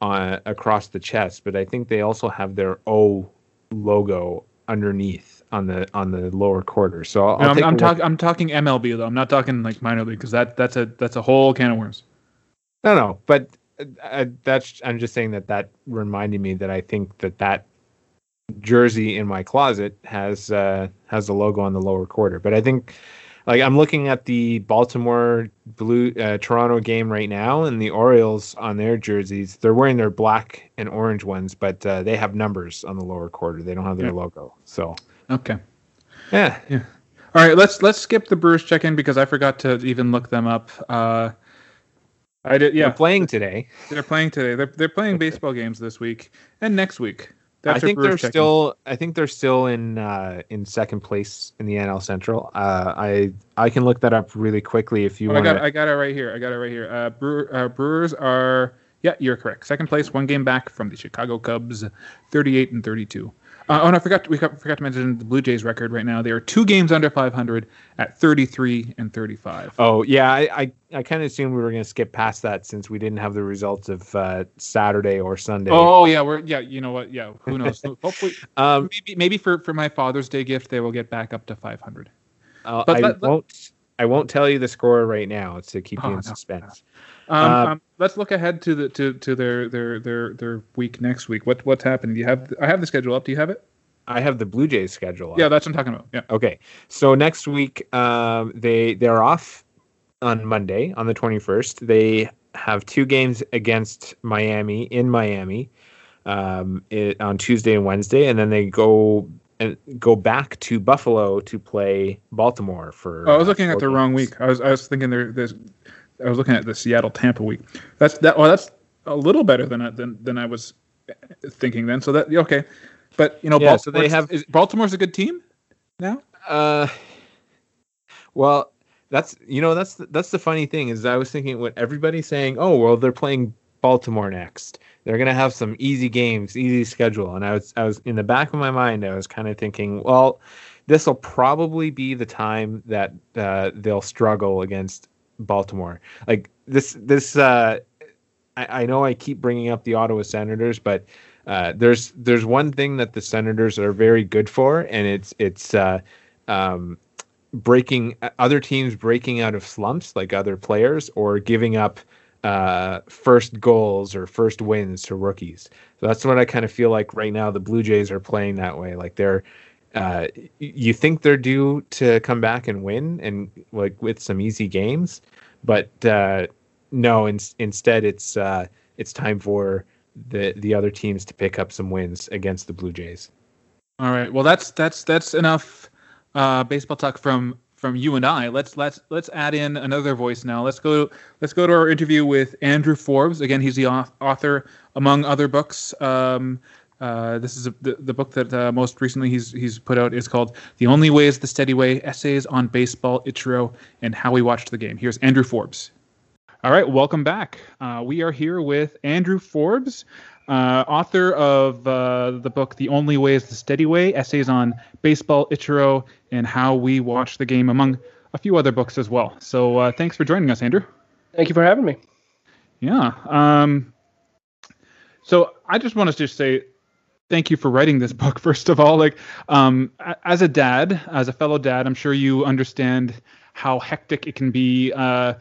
uh, across the chest, but I think they also have their O logo underneath on the on the lower quarter. So I'll, no, I'll I'm, I'm talking I'm talking MLB though. I'm not talking like minor league because that that's a that's a whole can of worms. No, no, but uh, that's I'm just saying that that reminded me that I think that that jersey in my closet has uh, has the logo on the lower quarter. But I think like I'm looking at the Baltimore Blue uh, Toronto game right now, and the Orioles on their jerseys, they're wearing their black and orange ones, but uh, they have numbers on the lower quarter. They don't have their yeah. logo. So okay, yeah, yeah. All right, let's let's skip the Brewers check in because I forgot to even look them up. Uh, I did. Yeah, they're playing today. They're playing today. They're they're playing baseball games this week and next week. That's I think they're checking. still. I think they're still in uh, in second place in the NL Central. Uh, I I can look that up really quickly if you oh, want. I got I got it right here. I got it right here. Uh, Brewer, uh, Brewers are yeah, you're correct. Second place, one game back from the Chicago Cubs, 38 and 32. Uh, oh, and I forgot we forgot to mention the Blue Jays record right now. They are two games under 500 at 33 and 35. Oh yeah, I I, I kind of assumed we were going to skip past that since we didn't have the results of uh, Saturday or Sunday. Oh yeah, we're yeah. You know what? Yeah, who knows? [LAUGHS] Hopefully, um, maybe maybe for for my Father's Day gift, they will get back up to 500. Uh, but I let, won't. I won't tell you the score right now to keep you oh, in suspense. No, no. Um, uh, um, let's look ahead to the to, to their their their their week next week. What what's happening? Do you have I have the schedule up? Do you have it? I have the Blue Jays schedule. Up. Yeah, that's what I'm talking about. Yeah. Okay. So next week, um, they they're off on Monday on the 21st. They have two games against Miami in Miami um, it, on Tuesday and Wednesday, and then they go and go back to Buffalo to play Baltimore for. Oh, I was looking at the games. wrong week. I was I was thinking there there's I was looking at the Seattle Tampa week. That's that. Well, that's a little better than I, than than I was thinking then. So that okay, but you know, yeah, so they have is, Baltimore's a good team now. Uh, well, that's you know that's that's the funny thing is I was thinking what everybody's saying. Oh well, they're playing Baltimore next. They're gonna have some easy games, easy schedule, and I was I was in the back of my mind. I was kind of thinking, well, this will probably be the time that uh, they'll struggle against Baltimore. Like this this. Uh, I, I know I keep bringing up the Ottawa Senators, but uh, there's there's one thing that the Senators are very good for, and it's it's uh, um, breaking other teams breaking out of slumps like other players or giving up uh, first goals or first wins to rookies. So that's what I kind of feel like right now. The Blue Jays are playing that way. Like they're, uh, you think they're due to come back and win and like with some easy games, but uh, no. In, instead, it's uh, it's time for the the other teams to pick up some wins against the Blue Jays. All right. Well, that's that's that's enough uh, baseball talk from from you and I. Let's let's let's add in another voice now. Let's go let's go to our interview with Andrew Forbes. Again, he's the author among other books. Um, uh, this is a, the, the book that uh, most recently he's he's put out is called "The Only Way Is the Steady Way: Essays on Baseball, Ichiro, and How We Watched the Game." Here's Andrew Forbes. All right, welcome back. Uh, we are here with Andrew Forbes uh, author of uh, the book The Only Way is the Steady Way Essays on Baseball, Ichiro, and How We Watch the Game, among a few other books as well. So uh, thanks for joining us, Andrew. Thank you for having me. Yeah. Um, so I just want to just say thank you for writing this [LAUGHS] book, first of all. Like, um, as a dad, as a fellow dad, I'm sure you understand how hectic it can be uh,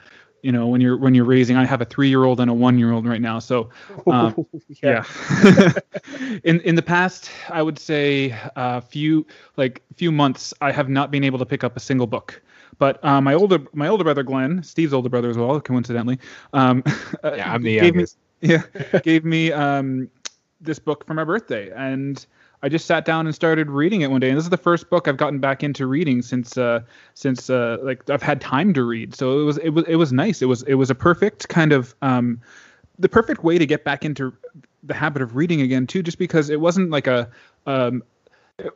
you know when you're when you're raising i have a three year old and a one year old right now so [LAUGHS] um, [LAUGHS] yeah, yeah. in in the past i would say a uh, few like few months i have not been able to pick up a single book but uh, my older my older brother glenn steve's older brother as well coincidentally um, yeah i'm the youngest me, yeah gave me um, this book for my birthday and I just sat down and started reading it one day, and this is the first book I've gotten back into reading since uh, since uh, like I've had time to read. So it was it was it was nice. It was it was a perfect kind of um, the perfect way to get back into the habit of reading again too, just because it wasn't like a um,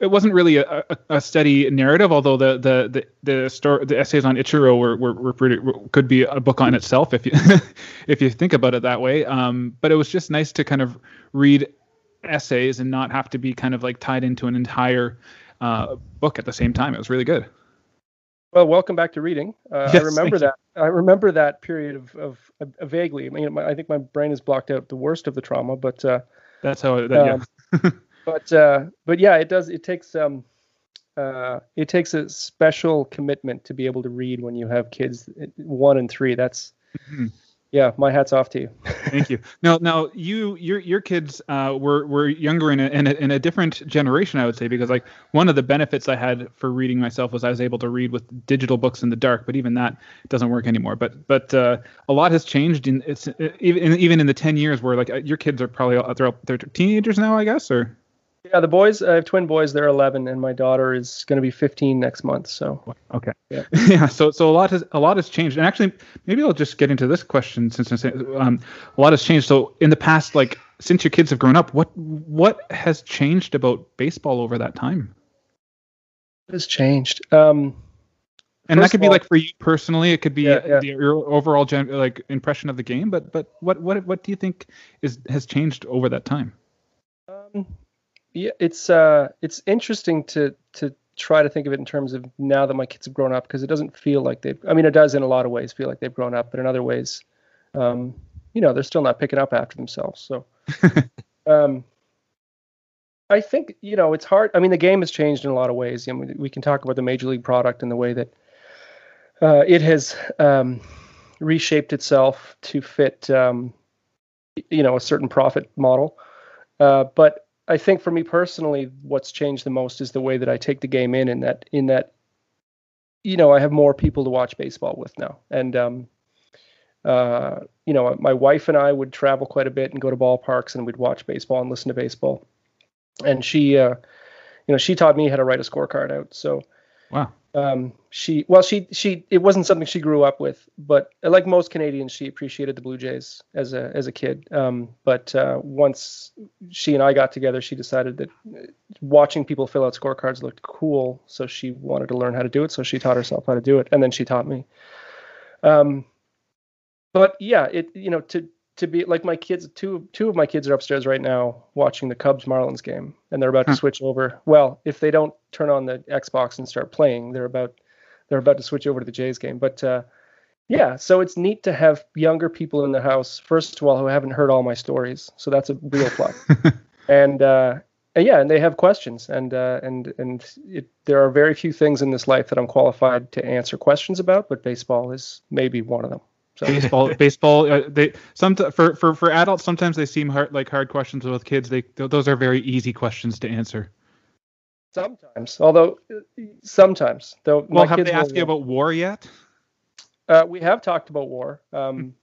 it wasn't really a, a, a, steady narrative, although the the the the, story, the essays on Ichiro were, were, were pretty could be a book on itself if you [LAUGHS] if you think about it that way. Um, but it was just nice to kind of read essays and not have to be kind of like tied into an entire uh, book at the same time. It was really good. Well, welcome back to reading. Uh, yes, I remember that. I remember that period of, of, of vaguely. I mean, my, I think my brain has blocked out the worst of the trauma, but uh, that's how. That, um, yeah. but uh, but yeah, it does. It takes um, uh, it takes a special commitment to be able to read when you have kids one and three. That's mm-hmm yeah, my hat's off to you. [LAUGHS] Thank you. Now, now you your your kids uh, were were younger in a, in a, in a different generation, I would say, because like one of the benefits I had for reading myself was I was able to read with digital books in the dark, but even that doesn't work anymore. But but uh, a lot has changed in it's even even in the ten years where like your kids are probably they're they're teenagers now, I guess, or yeah, the boys. I have twin boys. They're 11, and my daughter is going to be 15 next month. So okay, yeah, [LAUGHS] yeah. So so a lot has a lot has changed, and actually, maybe I'll just get into this question since um, a lot has changed. So in the past, like since your kids have grown up, what what has changed about baseball over that time? What has changed? Um, and that could be like for you personally. It could be yeah, yeah. The, your overall gen, like impression of the game. But but what what what do you think is has changed over that time? Um, yeah, it's uh, it's interesting to to try to think of it in terms of now that my kids have grown up because it doesn't feel like they've. I mean, it does in a lot of ways feel like they've grown up, but in other ways, um, you know, they're still not picking up after themselves. So, [LAUGHS] um, I think you know it's hard. I mean, the game has changed in a lot of ways. I mean, we can talk about the major league product and the way that uh, it has um, reshaped itself to fit, um, you know, a certain profit model. Uh, but I think for me personally, what's changed the most is the way that I take the game in, in that in that, you know, I have more people to watch baseball with now, and um, uh, you know, my wife and I would travel quite a bit and go to ballparks, and we'd watch baseball and listen to baseball, and she, uh, you know, she taught me how to write a scorecard out. So, wow, um, she well she she it wasn't something she grew up with but like most canadians she appreciated the blue jays as a as a kid. Um, but uh, once she and i got together she decided that watching people fill out scorecards looked cool so she wanted to learn how to do it so she taught herself how to do it and then she taught me. Um, but yeah it you know to to be like my kids two two of my kids are upstairs right now watching the Cubs Marlins game and they're about huh. to switch over. Well, if they don't turn on the Xbox and start playing, they're about they're about to switch over to the Jays game. But uh, yeah, so it's neat to have younger people in the house first of all who haven't heard all my stories. So that's a real plus. [LAUGHS] and uh, and yeah, and they have questions, and uh, and and it, there are very few things in this life that I'm qualified to answer questions about, but baseball is maybe one of them. So. Baseball, [LAUGHS] baseball. Uh, they some for for for adults sometimes they seem hard like hard questions, but with kids they those are very easy questions to answer. Sometimes, although sometimes though. Well, have they asked you about war yet? Uh, we have talked about war. Um,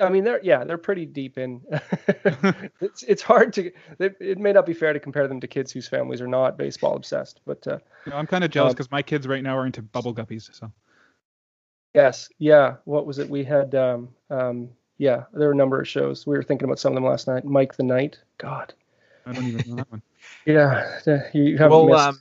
I mean, they're yeah, they're pretty deep in. [LAUGHS] it's it's hard to. It, it, may not be fair to compare them to kids whose families are not baseball obsessed, but uh, you know, I'm kind of jealous because um, my kids right now are into bubble guppies. So. Yes. Yeah. What was it? We had. Um, um, yeah, there were a number of shows. We were thinking about some of them last night. Mike the Knight. God. I don't even know that one. [LAUGHS] yeah, you haven't well, missed. Um,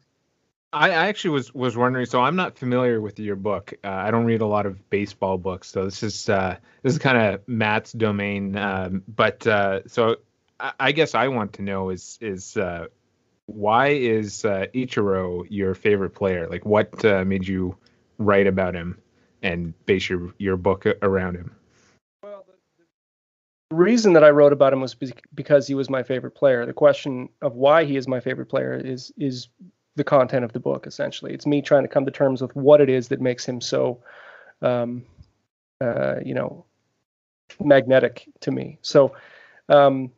I, I actually was was wondering. So I'm not familiar with your book. Uh, I don't read a lot of baseball books, so this is uh, this is kind of Matt's domain. Um, but uh, so I, I, guess I want to know is is uh, why is uh, Ichiro your favorite player? Like, what uh, made you write about him and base your your book around him? Well, the reason that I wrote about him was because he was my favorite player. The question of why he is my favorite player is is the content of the book essentially it's me trying to come to terms with what it is that makes him so um, uh, you know magnetic to me so um,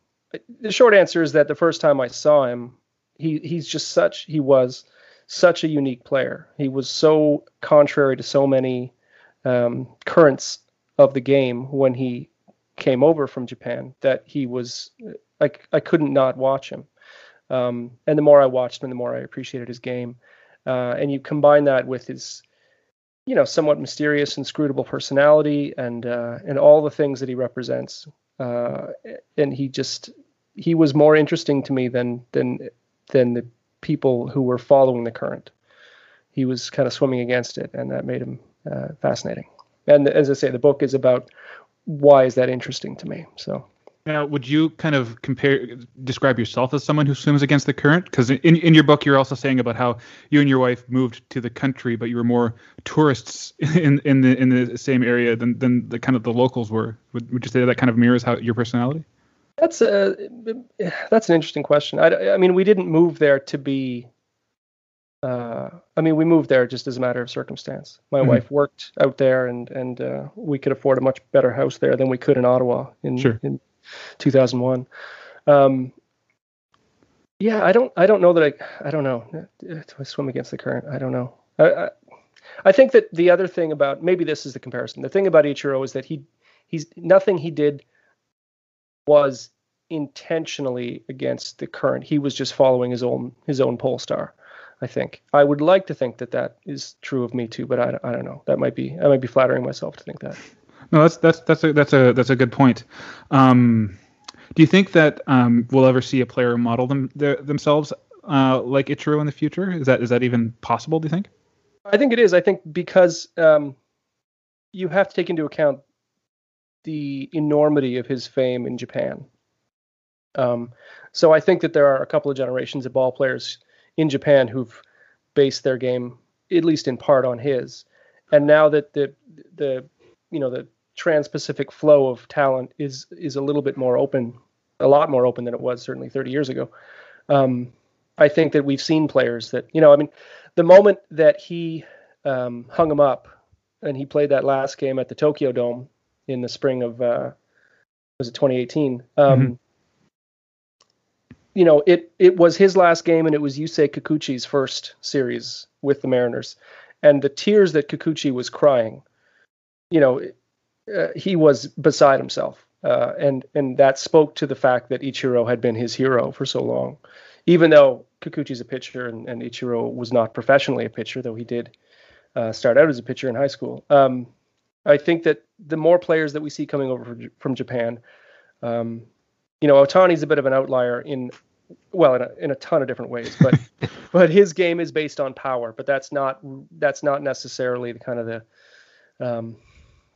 the short answer is that the first time i saw him he he's just such he was such a unique player he was so contrary to so many um, currents of the game when he came over from japan that he was I, I couldn't not watch him um, and the more I watched him, the more I appreciated his game. Uh, and you combine that with his, you know, somewhat mysterious, inscrutable personality and uh, and all the things that he represents. Uh, and he just he was more interesting to me than than than the people who were following the current. He was kind of swimming against it, and that made him uh, fascinating. And as I say, the book is about why is that interesting to me. So now, would you kind of compare, describe yourself as someone who swims against the current? Because in, in your book, you're also saying about how you and your wife moved to the country, but you were more tourists [LAUGHS] in, in the in the same area than, than the kind of the locals were. Would, would you say that kind of mirrors how your personality? That's a that's an interesting question. I, I mean, we didn't move there to be. Uh, I mean, we moved there just as a matter of circumstance. My mm-hmm. wife worked out there, and and uh, we could afford a much better house there than we could in Ottawa in sure. in 2001. Um, yeah, I don't, I don't know that I, I don't know. Do I swim against the current? I don't know. I, I, I think that the other thing about maybe this is the comparison. The thing about Ichiro is that he, he's nothing he did was intentionally against the current. He was just following his own his own pole star. I think I would like to think that that is true of me too, but I, I don't know. That might be I might be flattering myself to think that. No, that's that's that's a that's a that's a good point. Um, do you think that um, we'll ever see a player model them themselves uh, like Ichiro in the future? Is that is that even possible? Do you think? I think it is. I think because um, you have to take into account the enormity of his fame in Japan. Um, so I think that there are a couple of generations of ball players in Japan who've based their game, at least in part, on his. And now that the the you know the trans-Pacific flow of talent is is a little bit more open, a lot more open than it was certainly 30 years ago. Um, I think that we've seen players that you know. I mean, the moment that he um, hung him up and he played that last game at the Tokyo Dome in the spring of uh, was it 2018. Um, mm-hmm. You know, it it was his last game, and it was Yusei Kikuchi's first series with the Mariners, and the tears that Kikuchi was crying. You know, uh, he was beside himself, uh, and and that spoke to the fact that Ichiro had been his hero for so long, even though Kikuchi's a pitcher and, and Ichiro was not professionally a pitcher, though he did uh, start out as a pitcher in high school. Um, I think that the more players that we see coming over from Japan, um, you know, Ohtani's a bit of an outlier in well in a, in a ton of different ways but [LAUGHS] but his game is based on power but that's not that's not necessarily the kind of the um,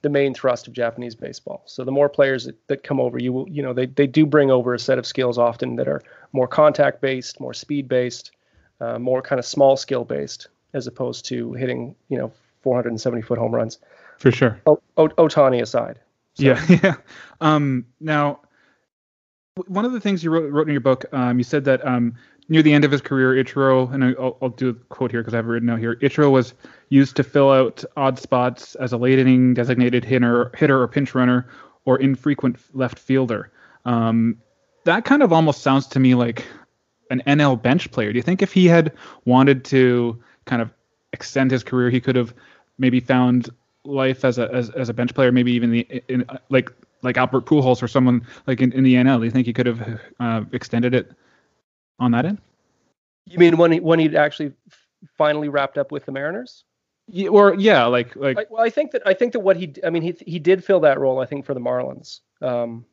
the main thrust of Japanese baseball. So the more players that, that come over, you will, you know, they, they do bring over a set of skills often that are more contact based, more speed based, uh, more kind of small skill based, as opposed to hitting, you know, 470 foot home runs. For sure. O- o- Ohtani aside. So. Yeah, [LAUGHS] yeah. Um, now, one of the things you wrote, wrote in your book, um, you said that um, near the end of his career, Ichiro, and I'll, I'll do a quote here because I have it written out here. Ichiro was used to fill out odd spots as a late inning designated hitter, hitter or pinch runner, or infrequent left fielder. Um, that kind of almost sounds to me like an NL bench player. Do you think if he had wanted to kind of extend his career, he could have maybe found life as a as, as a bench player, maybe even the in, like like Albert Pujols or someone like in, in the NL? Do you think he could have uh, extended it on that end? You mean when he when he'd actually finally wrapped up with the Mariners? Yeah, or yeah, like like. I, well, I think that I think that what he I mean he he did fill that role I think for the Marlins. Um,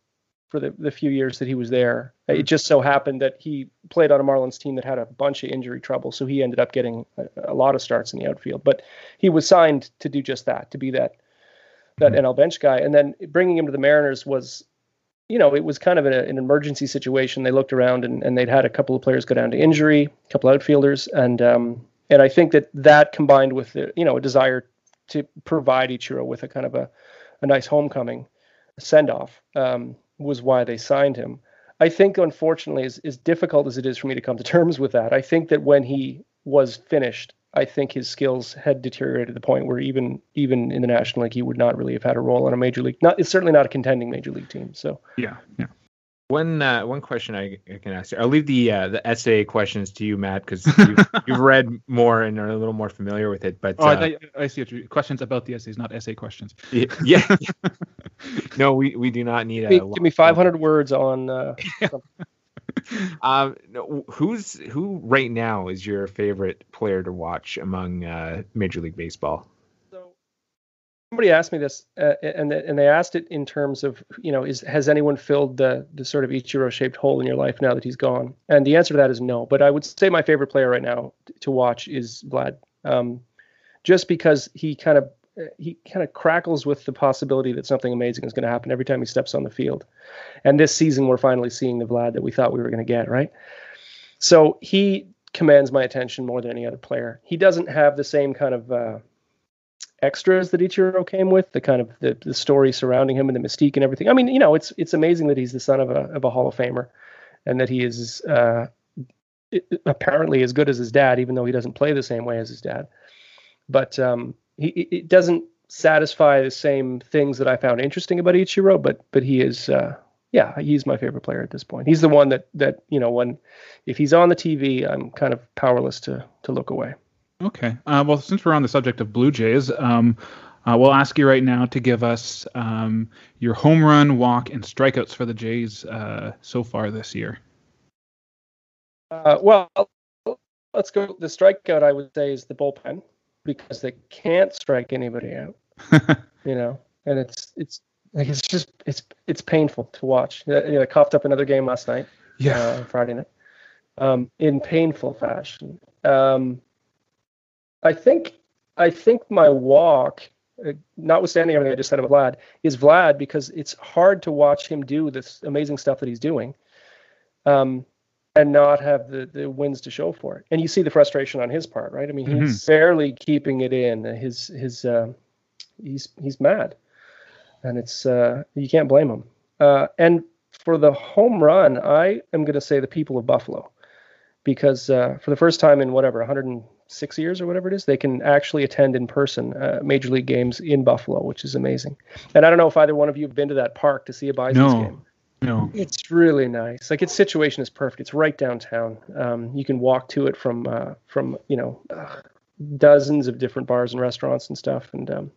for the, the few years that he was there. It just so happened that he played on a Marlins team that had a bunch of injury trouble, so he ended up getting a, a lot of starts in the outfield. But he was signed to do just that, to be that that NL bench guy. And then bringing him to the Mariners was, you know, it was kind of a, an emergency situation. They looked around and, and they'd had a couple of players go down to injury, a couple outfielders, and um, and I think that that combined with the, you know a desire to provide Ichiro with a kind of a, a nice homecoming send off. Um, was why they signed him. I think, unfortunately, as, as difficult as it is for me to come to terms with that, I think that when he was finished, I think his skills had deteriorated to the point where even even in the National League, he would not really have had a role on a major league. Not it's certainly not a contending major league team. So yeah, yeah. One uh, one question I, I, can ask you. I'll leave the uh, the essay questions to you, Matt, because [LAUGHS] you've, you've, read more and are a little more familiar with it. But oh, uh, I, I, see it. Questions about the essays, not essay questions. Yeah. yeah. [LAUGHS] no, we, we do not need a. Give me, give me 500 words on. [LAUGHS] [LAUGHS] Um, who's who right now is your favorite player to watch among uh, Major League Baseball? somebody asked me this, uh, and and they asked it in terms of you know is has anyone filled the the sort of Ichiro shaped hole in your life now that he's gone? And the answer to that is no. But I would say my favorite player right now to watch is Vlad, um, just because he kind of he kind of crackles with the possibility that something amazing is going to happen every time he steps on the field. And this season, we're finally seeing the Vlad that we thought we were going to get, right? So he commands my attention more than any other player. He doesn't have the same kind of uh, extras that Ichiro came with, the kind of the, the story surrounding him and the mystique and everything. I mean, you know, it's it's amazing that he's the son of a of a Hall of Famer, and that he is uh, apparently as good as his dad, even though he doesn't play the same way as his dad. But um, he it doesn't satisfy the same things that I found interesting about Ichiro, but but he is. Uh, yeah, he's my favorite player at this point. He's the one that that you know when if he's on the TV, I'm kind of powerless to to look away. Okay. Uh, well, since we're on the subject of Blue Jays, um, uh, we'll ask you right now to give us um, your home run, walk, and strikeouts for the Jays uh, so far this year. Uh, well, let's go. The strikeout I would say is the bullpen because they can't strike anybody out. [LAUGHS] you know, and it's it's like it's just it's it's painful to watch. You know, I coughed up another game last night. Yeah, uh, Friday night. Um, in painful fashion. Um, I think I think my walk, uh, notwithstanding everything I just said about Vlad, is Vlad because it's hard to watch him do this amazing stuff that he's doing, um, and not have the the wins to show for it. And you see the frustration on his part, right? I mean, he's mm-hmm. barely keeping it in. His his uh, he's he's mad, and it's uh, you can't blame him. Uh, and for the home run, I am going to say the people of Buffalo, because uh, for the first time in whatever 106 years or whatever it is, they can actually attend in person uh, major league games in Buffalo, which is amazing. And I don't know if either one of you have been to that park to see a Bisons no, game. No, it's really nice. Like its situation is perfect. It's right downtown. Um, you can walk to it from uh, from you know uh, dozens of different bars and restaurants and stuff, and um,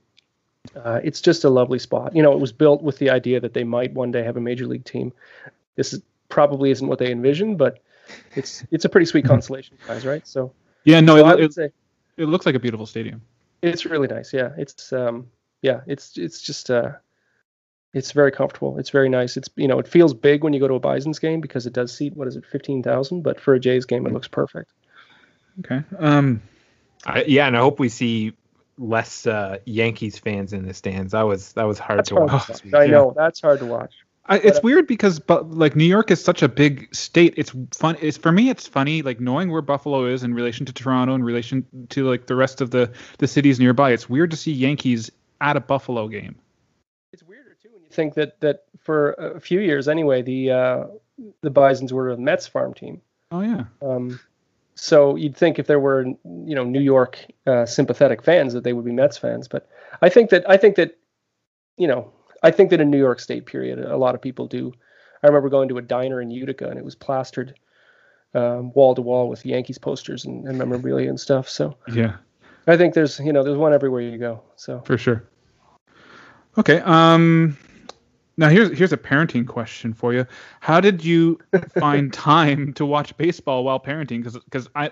uh, it's just a lovely spot. You know, it was built with the idea that they might one day have a major league team. This is, probably isn't what they envisioned, but it's it's a pretty sweet [LAUGHS] consolation prize, right? So yeah, no, so it, it, say, it looks like a beautiful stadium. It's really nice. Yeah, it's um, yeah, it's it's just uh, it's very comfortable. It's very nice. It's you know, it feels big when you go to a Bisons game because it does seat what is it, fifteen thousand, but for a Jays game, it looks perfect. Okay. Um, I, yeah, and I hope we see less uh, Yankees fans in the stands. That was that was hard to hard watch. To watch. I know that's hard to watch. I, it's weird because but like New York is such a big state. It's fun. It's for me. It's funny like knowing where Buffalo is in relation to Toronto, in relation to like the rest of the the cities nearby. It's weird to see Yankees at a Buffalo game. It's weirder too when you think that that for a few years anyway, the uh, the Bisons were a Mets farm team. Oh yeah. Um, so you'd think if there were you know New York uh, sympathetic fans that they would be Mets fans, but I think that I think that you know I think that in New York State period a lot of people do. I remember going to a diner in Utica and it was plastered um, wall to wall with Yankees posters and, and memorabilia and stuff. So Yeah. I think there's you know there's one everywhere you go. So For sure. Okay. Um now here's here's a parenting question for you. How did you [LAUGHS] find time to watch baseball while parenting? Because because I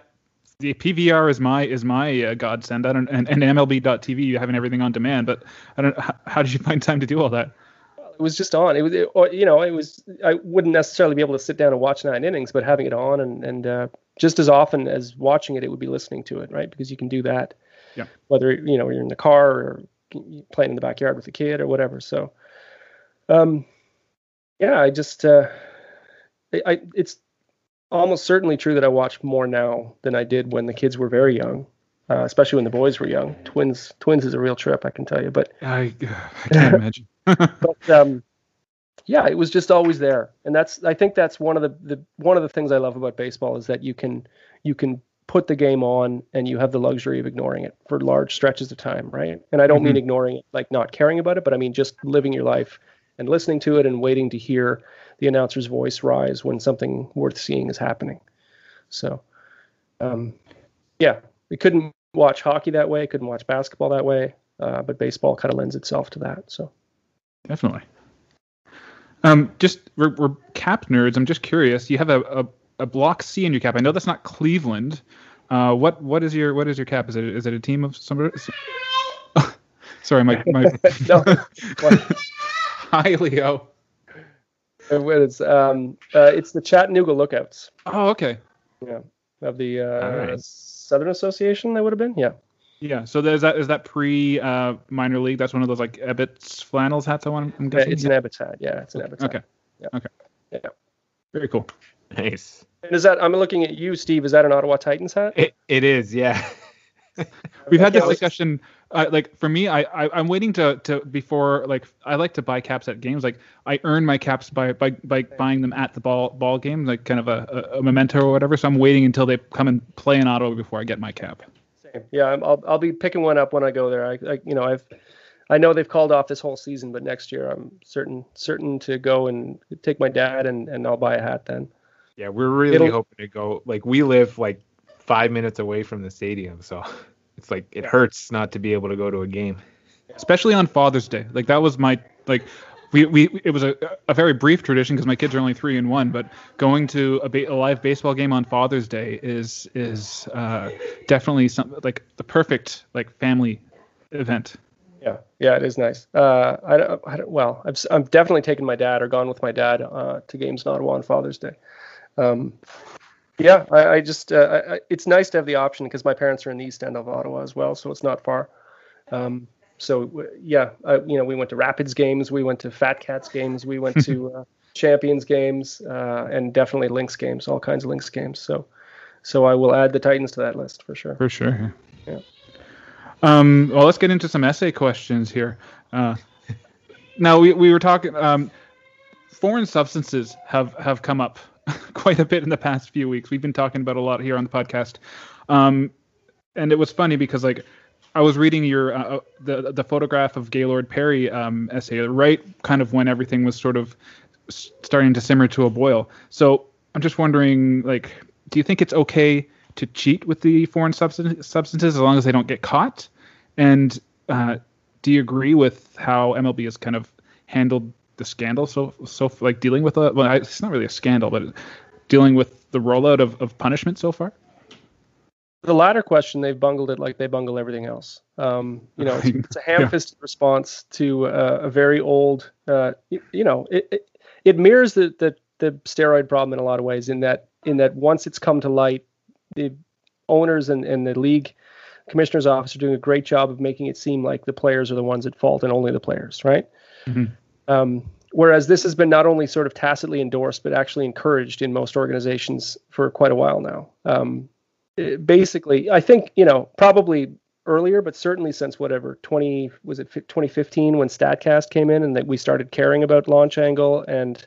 the PVR is my is my uh, godsend. I don't and, and MLB.TV you having everything on demand, but I don't. How, how did you find time to do all that? it was just on. It was, it, or, you know, it was. I wouldn't necessarily be able to sit down and watch nine innings, but having it on and and uh, just as often as watching it, it would be listening to it, right? Because you can do that. Yeah. Whether you know you're in the car or playing in the backyard with the kid or whatever. So, um, yeah, I just, uh, I, I it's almost certainly true that I watch more now than I did when the kids were very young. Uh, especially when the boys were young. Twins, twins is a real trip, I can tell you. But I [SIGHS] I can't imagine. [LAUGHS] but um, yeah, it was just always there, and that's I think that's one of the, the one of the things I love about baseball is that you can you can put the game on and you have the luxury of ignoring it for large stretches of time, right? And I don't mean Mhm. ignoring it like not caring about it, but I mean just living your life and listening to it and waiting to hear the announcer's voice rise when something worth seeing is happening. So, um, yeah, we couldn't watch hockey that way, couldn't watch basketball that way, uh, but baseball kind of lends itself to that. So. Definitely. Um, just we're, we're cap nerds. I'm just curious. You have a, a, a block C in your cap. I know that's not Cleveland. Uh, what what is your what is your cap? Is it is it a team of somebody? [LAUGHS] Sorry, my my. [LAUGHS] No. [LAUGHS] Hi, Leo. It's um uh, it's the Chattanooga Lookouts Oh, okay. Yeah, of the uh, Alright. Southern Association. That would have been yeah. Yeah. So there's that is that pre uh, minor league? That's one of those like Ebbets flannels hats. I want. I'm Yeah, guessing. it's an habitat. Yeah, it's an habitat. Okay. Yeah. Okay. Yeah. Very cool. Nice. And is that I'm looking at you, Steve? Is that an Ottawa Titans hat? It, it is, yeah. [LAUGHS] [LAUGHS] We've had this I discussion. Uh, like for me, I, I I'm waiting to to before like I like to buy caps at games. Like I earn my caps by by by buying them at the ball ball game, like kind of a, a, a memento or whatever. So I'm waiting until they come and play in Ottawa before I get my cap. Same. Yeah, I'm, I'll I'll be picking one up when I go there. I, I you know I've I know they've called off this whole season, but next year I'm certain certain to go and take my dad and and I'll buy a hat then. Yeah, we're really It'll- hoping to go. Like, we live like five minutes away from the stadium, so [LAUGHS] it's like it hurts not to be able to go to a game. especially on Father's Day. Like that was my like we, we it was a, a very brief tradition because my kids are only three and one, but going to a, ba- a live baseball game on Father's Day is is uh, definitely some like the perfect like family event. Yeah, yeah, it is nice. Uh, I, don't- I well, I've, s- I'm definitely taken my dad or gone with my dad uh, to games in Ottawa on Father's Day. Um, yeah, I, I just uh, I, it's nice to have the option because my parents are in the east end of Ottawa as well, so it's not far. Um, so yeah, I, you know, we went to Rapidz games, we went to Fat Cats games, we went to [LAUGHS] uh, Champions games, uh, and definitely Lynx games, all kinds of Lynx games. So, so I will add the Titans to that list for sure. For sure. Yeah. Um, well, let's get into some essay questions here. Uh, now we, we were talking. Um, foreign substances have have come up [LAUGHS] quite a bit in the past few weeks. We've been talking about a lot here on the podcast, um, and it was funny because like I was reading your uh, uh, the the photograph of Gaylord Perry um, essay right kind of when everything was sort of starting to simmer to a boil. So I'm just wondering, like, do you think it's okay to cheat with the foreign substan- substances as long as they don't get caught? And uh, do you agree with how MLB has kind of handled the scandal? So, so like dealing with a well, it's not really a scandal, but dealing with the rollout of, of punishment so far. The latter question, they've bungled it like they bungle everything else. Um, you know, it's, [LAUGHS] it's a ham-fisted response to uh, a very old. Uh, you, you know, it, it it mirrors the, the the steroid problem in a lot of ways. In that in that once it's come to light, the owners and, and the league commissioner's office are doing a great job of making it seem like the players are the ones at fault and only the players, right? Mhm. Um, whereas this has been not only sort of tacitly endorsed but actually encouraged in most organizations for quite a while now. Um, basically, I think you know probably earlier, but certainly since whatever 20 was it 2015 when Statcast came in and that we started caring about launch angle and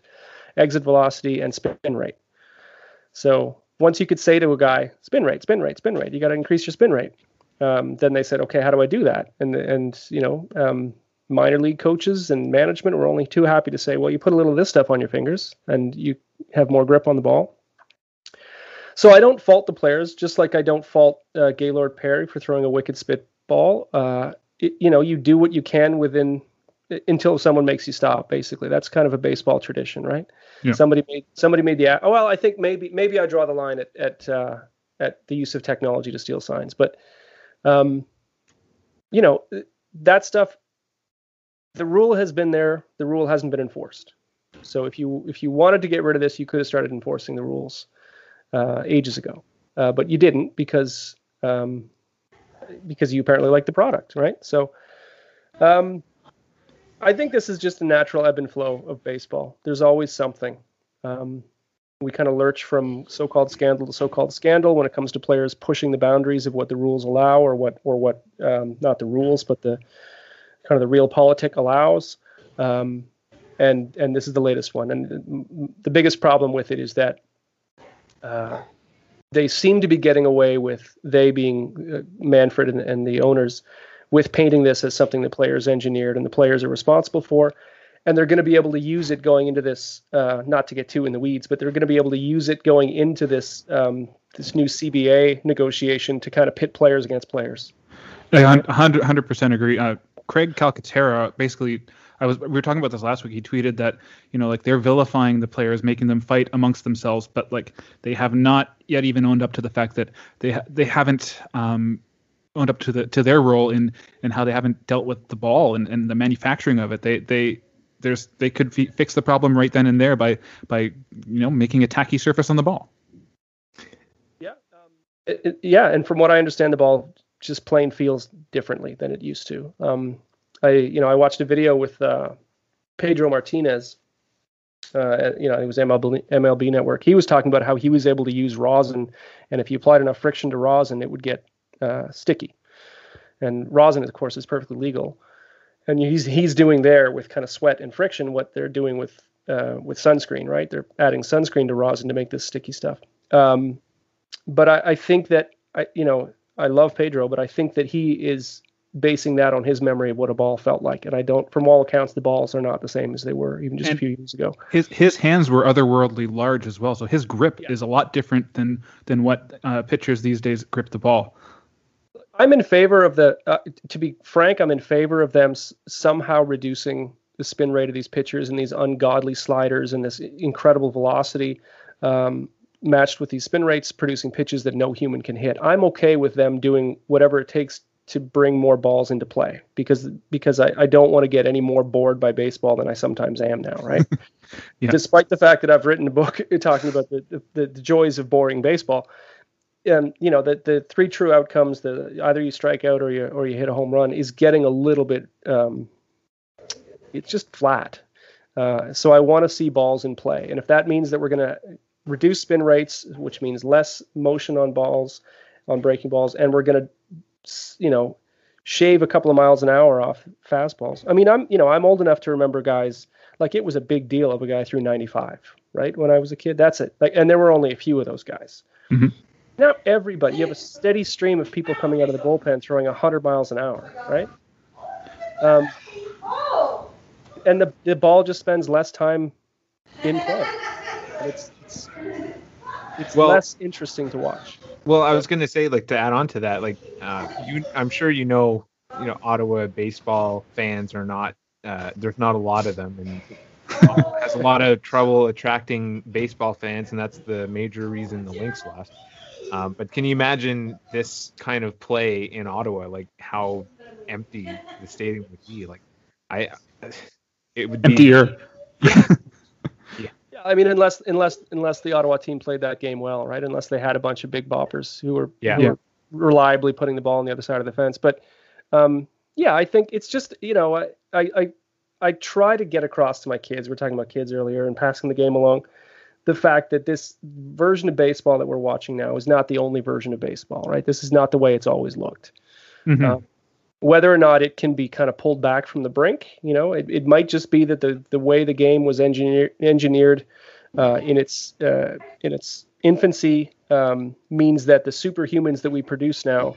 exit velocity, and spin rate. So once you could say to a guy, spin rate, spin rate, spin rate, you got to increase your spin rate. Um, then they said, okay, how do I do that? And and you know, um, minor league coaches and management were only too happy to say, well, you put a little of this stuff on your fingers and you have more grip on the ball. So I don't fault the players, just like I don't fault uh, Gaylord Perry for throwing a wicked spit ball. Uh, it, you know, you do what you can within until someone makes you stop. Basically, that's kind of a baseball tradition, right? Yeah. Somebody made somebody made the oh well, I think maybe maybe I draw the line at at uh, at the use of technology to steal signs, but um, you know that stuff. The rule has been there. The rule hasn't been enforced. So if you if you wanted to get rid of this, you could have started enforcing the rules uh, ages ago, uh, but you didn't because um, because you apparently like the product, right? So um, I think this is just a natural ebb and flow of baseball. There's always something. Um, we kind of lurch from so-called scandal to so-called scandal when it comes to players pushing the boundaries of what the rules allow, or what, or what, um, not the rules, but the kind of the realpolitik allows. Um, and and this is the latest one. And the biggest problem with it is that uh, they seem to be getting away with they being uh, Manfred and, and the owners with painting this as something the players engineered and the players are responsible for and they're going to be able to use it going into this uh, not to get too in the weeds but they're going to be able to use it going into this um, this new cba negotiation to kind of pit players against players yeah, 100, 100% agree uh, craig calcaterra basically I was we were talking about this last week. He tweeted that you know like they're vilifying the players, making them fight amongst themselves, but like they have not yet even owned up to the fact that they ha- they haven't um, owned up to the to their role in in how they haven't dealt with the ball and, and the manufacturing of it. They they there's they could f- fix the problem right then and there by by you know making a tacky surface on the ball. Yeah, um, it, it, yeah, and from what I understand, the ball just plain feels differently than it used to. Um, I you know I watched a video with uh, Pedro Martinez. Uh, you know, it was MLB, MLB Network. He was talking about how he was able to use rosin, and if you applied enough friction to rosin, it would get uh, sticky. And rosin, of course, is perfectly legal. And he's he's doing there with kind of sweat and friction what they're doing with uh, with sunscreen, right? They're adding sunscreen to rosin to make this sticky stuff. Um, but I, I think that I, you know, I love Pedro, but I think that he is basing that on his memory of what a ball felt like. And I don't, from all accounts, the balls are not the same as they were even just and a few years ago. His his hands were otherworldly large as well, so his grip yeah. is a lot different than than what uh, pitchers these days grip the ball. I'm in favor of the. Uh, to be frank, I'm in favor of them s- somehow reducing the spin rate of these pitchers and these ungodly sliders and this incredible velocity. Um, matched with these spin rates, producing pitches that no human can hit. I'm okay with them doing whatever it takes to bring more balls into play because because I, I don't want to get any more bored by baseball than I sometimes am now, right? [LAUGHS] yeah. Despite the fact that I've written a book [LAUGHS] talking about the, the, the joys of boring baseball, and you know the the three true outcomes the either you strike out or you or you hit a home run is getting a little bit um, it's just flat. Uh, so I want to see balls in play, and if that means that we're going to reduce spin rates, which means less motion on balls, on breaking balls, and we're going to, you know, shave a couple of miles an hour off fastballs. I mean, I'm you know I'm old enough to remember guys like it was a big deal if a guy threw 95, right? When I was a kid, that's it. Like, and there were only a few of those guys. Mm-hmm not everybody. You have a steady stream of people coming out of the bullpen throwing 100 miles an hour, right? Um, and the, the ball just spends less time in play. It's, it's, it's well, less interesting to watch. Well, I was going to say, like, to add on to that, like, uh, you, I'm sure you know, you know, Ottawa baseball fans are not, uh, there's not a lot of them, and [LAUGHS] has a lot of trouble attracting baseball fans, and that's the major reason the Lynx lost. Um, but can you imagine this kind of play in Ottawa? Like how empty the stadium would be. Like I, it would be emptier. Yeah. [LAUGHS] yeah. yeah. I mean, unless unless unless the Ottawa team played that game well, right? Unless they had a bunch of big boppers who were, yeah. Who were reliably putting the ball on the other side of the fence. But um, yeah, I think it's just you know I I I try to get across to my kids. We are talking about kids earlier and passing the game along the fact that this version of baseball that we're watching now is not the only version of baseball, right? This is not the way it's always looked. Mm-hmm. Uh, whether or not it can be kind of pulled back from the brink, you know, it, it might just be that the, the way the game was engineer, engineered uh, in its uh, in its infancy um, means that the superhumans that we produce now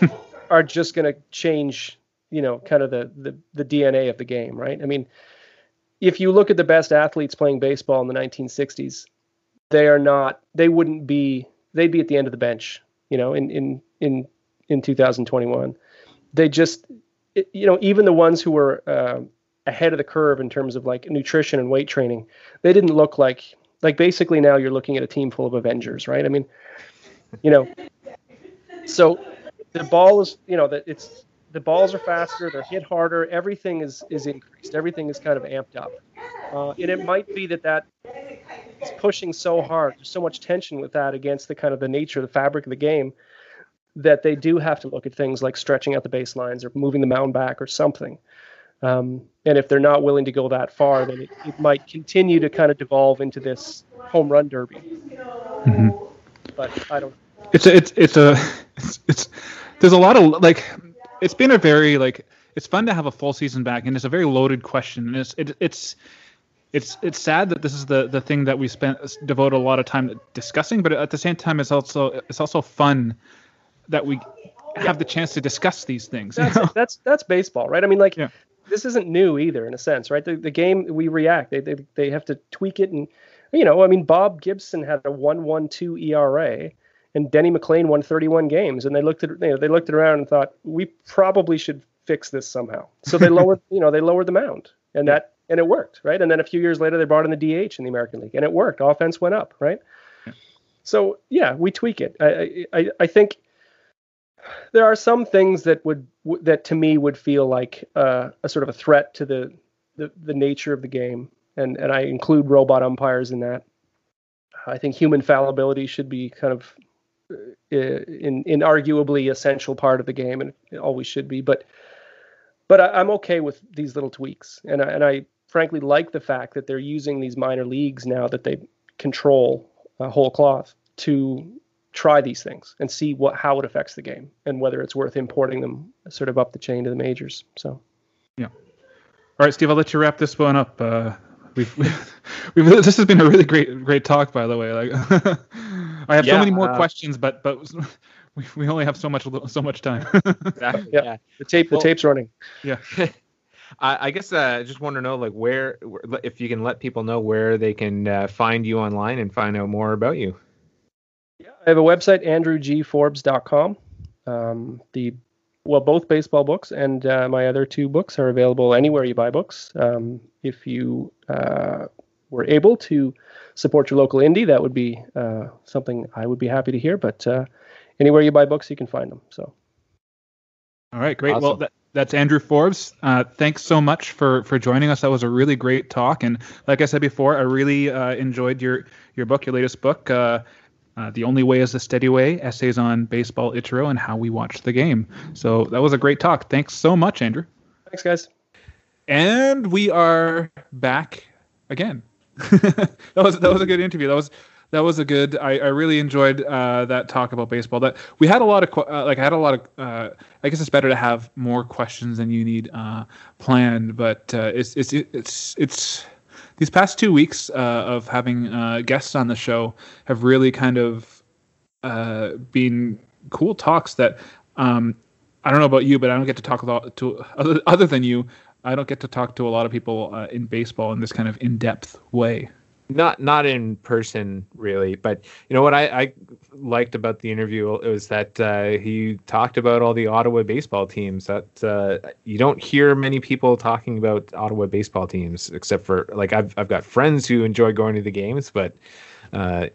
[LAUGHS] are just going to change, you know, kind of the, the the DNA of the game, right? I mean, if you look at the best athletes playing baseball in the 1960s, they are not. They wouldn't be. They'd be at the end of the bench, you know, in in in in 2021 they just you know even the ones who were uh, ahead of the curve in terms of like nutrition and weight training they didn't look like like basically now you're looking at a team full of avengers right? I mean you know so the ball is you know that it's the balls are faster they're hit harder everything is is increased everything is kind of amped up. Uh, and it might be that that is pushing so hard there's so much tension with that against the kind of the nature the fabric of the game that they do have to look at things like stretching out the baselines or moving the mound back or something. Um, and if they're not willing to go that far, then it, it, might continue to kind of devolve into this home run derby. Mm-hmm. But I don't. It's a, it's it's a it's, it's there's a lot of like it's been a very like it's fun to have a full season back and it's a very loaded question and it's it, it's it's it's sad that this is the the thing that we spent devote a lot of time discussing but at the same time it's also it's also fun that we have the chance to discuss these things. That's, that's that's baseball, right? I mean, like yeah. this isn't new either in a sense, right? The, the game we react, they, they they have to tweak it, and you know, I mean, Bob Gibson had a one one two ERA, and Denny McLain won 31 games, and they looked at you know they looked around and thought we probably should fix this somehow. So they [LAUGHS] lowered you know they lowered the mound, and that and it worked, right? And then a few years later they brought in the DH in the American League, and it worked. Offense went up, right? So yeah, we tweak it. I I, I think there are some things that would that to me would feel like uh, a sort of a threat to the, the the nature of the game, and and I include robot umpires in that. I think human fallibility should be kind of uh, in in arguably essential part of the game, and it always should be. But but I, am okay with these little tweaks, and I, and I frankly like the fact that they're using these minor leagues now that they control a whole cloth to try these things and see what how it affects the game and whether it's worth importing them sort of up the chain to the majors. So, yeah. All right, Steve, I'll let you wrap this one up. Uh, we've, we've, [LAUGHS] we've, this has been a really great great talk, by the way. Like, [LAUGHS] I have yeah, so many more uh, questions, but but [LAUGHS] we, we only have so much so much time. exactly. Yeah. yeah. The tape the well, tape's running. Yeah. I, I guess uh, I uh, just want to know like where if you can let people know where they can uh, find you online and find out more about you. Yeah, I have a website, andrewgforbes.com. Um, the well, both baseball books and uh, my other two books are available anywhere you buy books. Um, if you uh, were able to support your local indie, that would be uh, something I would be happy to hear. But uh, anywhere you buy books, you can find them. So. All right, great. Awesome. Well, that, that's Andrew Forbes. Uh, thanks so much for for joining us. That was a really great talk, and like I said before, I really uh, enjoyed your your book, your latest book. Uh, uh, the Only Way is the Steady Way, essays on baseball, Ichiro, and how we watch the game. So that was a great talk. Thanks so much, Andrew. Thanks, guys. And we are back again. [LAUGHS] that was that was a good interview. That was that was a good. I, I really enjoyed uh, that talk about baseball. That we had a lot of uh, like I had a lot of. Uh, I guess it's better to have more questions than you need uh, planned, but uh, it's it's it's it's these past two weeks uh, of having uh, guests on the show have really kind of uh, been cool talks that um, I don't know about you, but I don't get to talk about to other, other than you. I don't get to talk to a lot of people uh, in baseball in this kind of in-depth way not not in person really but you know what i, I liked about the interview was that uh, he talked about all the ottawa baseball teams that uh, you don't hear many people talking about ottawa baseball teams except for like i've, I've got friends who enjoy going to the games but uh,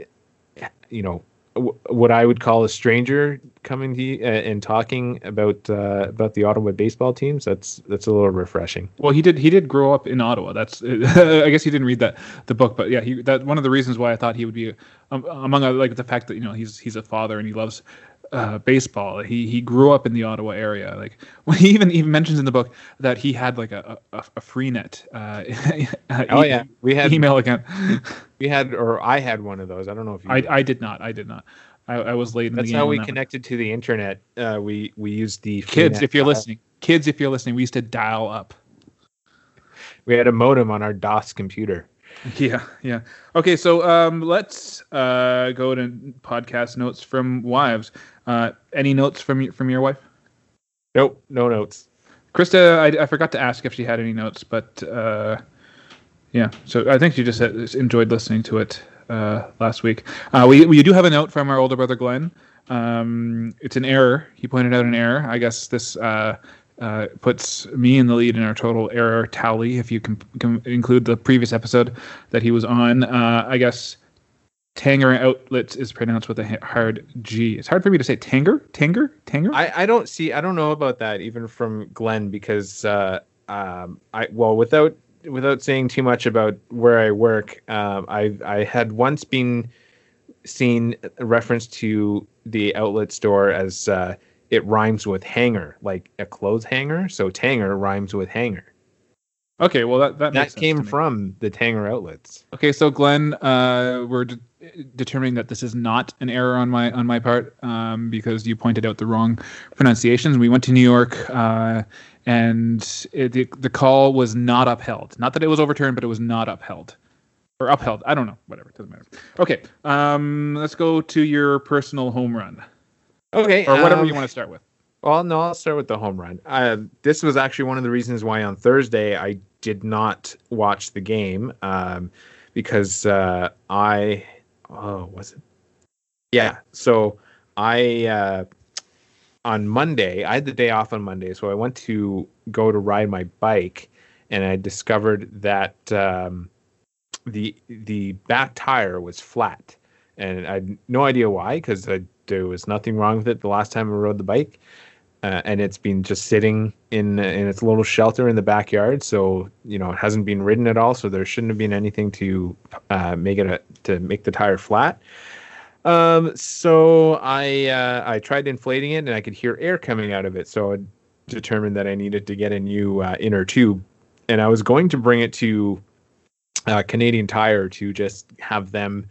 you know what I would call a stranger coming to you uh, and talking about uh, about the Ottawa baseball teams. That's that's a little refreshing. Well, he did he did grow up in Ottawa. That's [LAUGHS] I guess he didn't read that the book, but yeah, he that one of the reasons why I thought he would be um, among other, like the fact that you know he's he's a father and he loves uh, baseball. He he grew up in the Ottawa area. Like when [LAUGHS] he even even mentions in the book that he had like a a, a Freenet. Uh, [LAUGHS] oh yeah, we had email account. We had, or I had one of those. I don't know if you. I, I did not. I did not. I, I was late. That's how we connected to the internet. Uh, we we used the kids. If you're listening, kids, if you're listening, we used to dial up. We had a modem on our DOS computer. [LAUGHS] Yeah, yeah. Okay, so um, let's uh, go to podcast notes from wives. Uh, any notes from from your wife? Nope, no notes. Krista, I, I forgot to ask if she had any notes, but uh, yeah. So I think you just enjoyed listening to it uh, last week. Uh, we we do have a note from our older brother Glenn. Um, it's an error. He pointed out an error. I guess this uh, uh, puts me in the lead in our total error tally. If you can, include the previous episode that he was on, uh, I guess Tanger Outlets is pronounced with a hard G. It's hard for me to say Tanger, Tanger, Tanger. I, I don't see. I don't know about that even from Glenn because uh, um, I well without without saying too much about where I work, um, I I had once been seen a reference to the outlet store as uh, it rhymes with hanger, like a clothes hanger. So Tanger rhymes with hanger. Okay, well that that, that came from the Tanger outlets. Okay, so Glenn, uh, we're de- determining that this is not an error on my on my part um, because you pointed out the wrong pronunciations. We went to New York. Uh, and it, the, the call was not upheld. Not that it was overturned, but it was not upheld or upheld. I don't know. Whatever. It doesn't matter. Okay. Um, let's go to your personal home run. Okay. Or whatever um, you want to start with. Well, no, I'll start with the home run. Uh, this was actually one of the reasons why on Thursday I did not watch the game um, because uh, I, oh, was it? Yeah. So I uh, on Monday, I had the day off on Monday, so I went to go to ride my bike, and I discovered that um, the the back tire was flat, and I had no idea why because there was nothing wrong with it the last time I rode the bike, uh, and it's been just sitting in in its little shelter in the backyard, so you know it hasn't been ridden at all, so there shouldn't have been anything to uh, make it a, to make the tire flat. Um, so I uh, I tried inflating it, and I could hear air coming out of it. So I determined that I needed to get a new uh, inner tube, and I was going to bring it to uh, Canadian Tire to just have them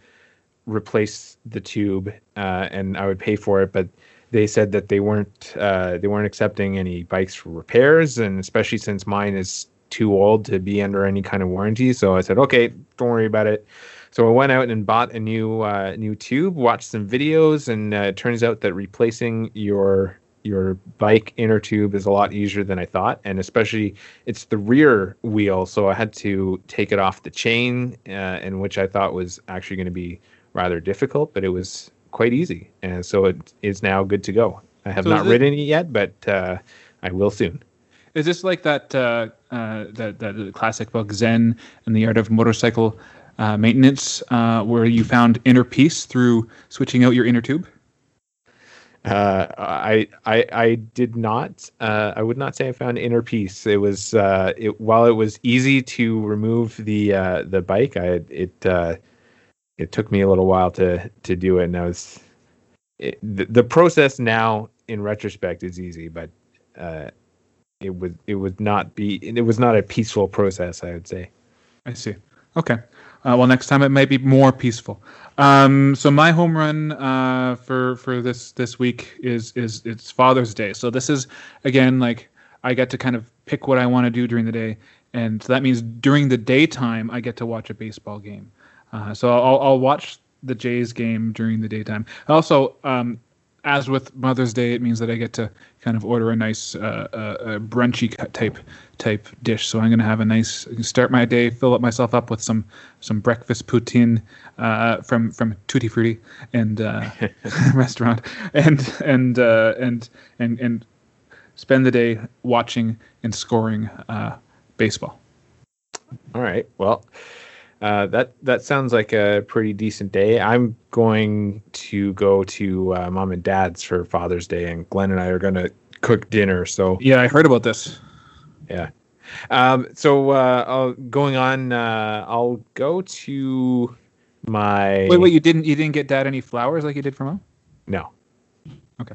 replace the tube, uh, and I would pay for it. But they said that they weren't uh, they weren't accepting any bikes for repairs, and especially since mine is too old to be under any kind of warranty. So I said, okay, don't worry about it. So I went out and bought a new uh, new tube, watched some videos, and uh, it turns out that replacing your your bike inner tube is a lot easier than I thought, and especially it's the rear wheel, so I had to take it off the chain, uh, and which I thought was actually going to be rather difficult, but it was quite easy, and so it is now good to go. I have so not ridden it yet, but uh, I will soon. Is this like that uh, uh, that that classic book Zen and the Art of Motorcycle uh, maintenance uh, where you found inner peace through switching out your inner tube? Uh, I, I I did not. Uh, I would not say I found inner peace. It was uh, it, while it was easy to remove the uh, the bike. I it it took me a little while to to do it, and I was it, the, the process now in retrospect is easy, but it would it would not be it was not a peaceful process. I would say. I see. Okay. Uh, well, next time it may be more peaceful. Um, so my home run uh, for for this this week is is it's Father's Day. So this is again like I get to kind of pick what I want to do during the day, and so that means during the daytime I get to watch a baseball game. Uh, so I'll, I'll watch the Jays game during the daytime. Also, um, as with Mother's Day, it means that I get to kind of order a nice uh, uh, brunchy type type dish. So I'm going to have a nice start my day, fill up myself up with some some breakfast poutine uh, from from Tutti Frutti and uh, [LAUGHS] [LAUGHS] restaurant, and and uh, and and and spend the day watching and scoring uh, baseball. All right. Well. Uh, that that sounds like a pretty decent day. I'm going to go to uh, mom and dad's for Father's Day, and Glenn and I are going to cook dinner. So yeah, I heard about this. Yeah. Um, so uh, going on, uh, I'll go to my. Wait, wait! You didn't you didn't get dad any flowers like you did for mom? No. Okay.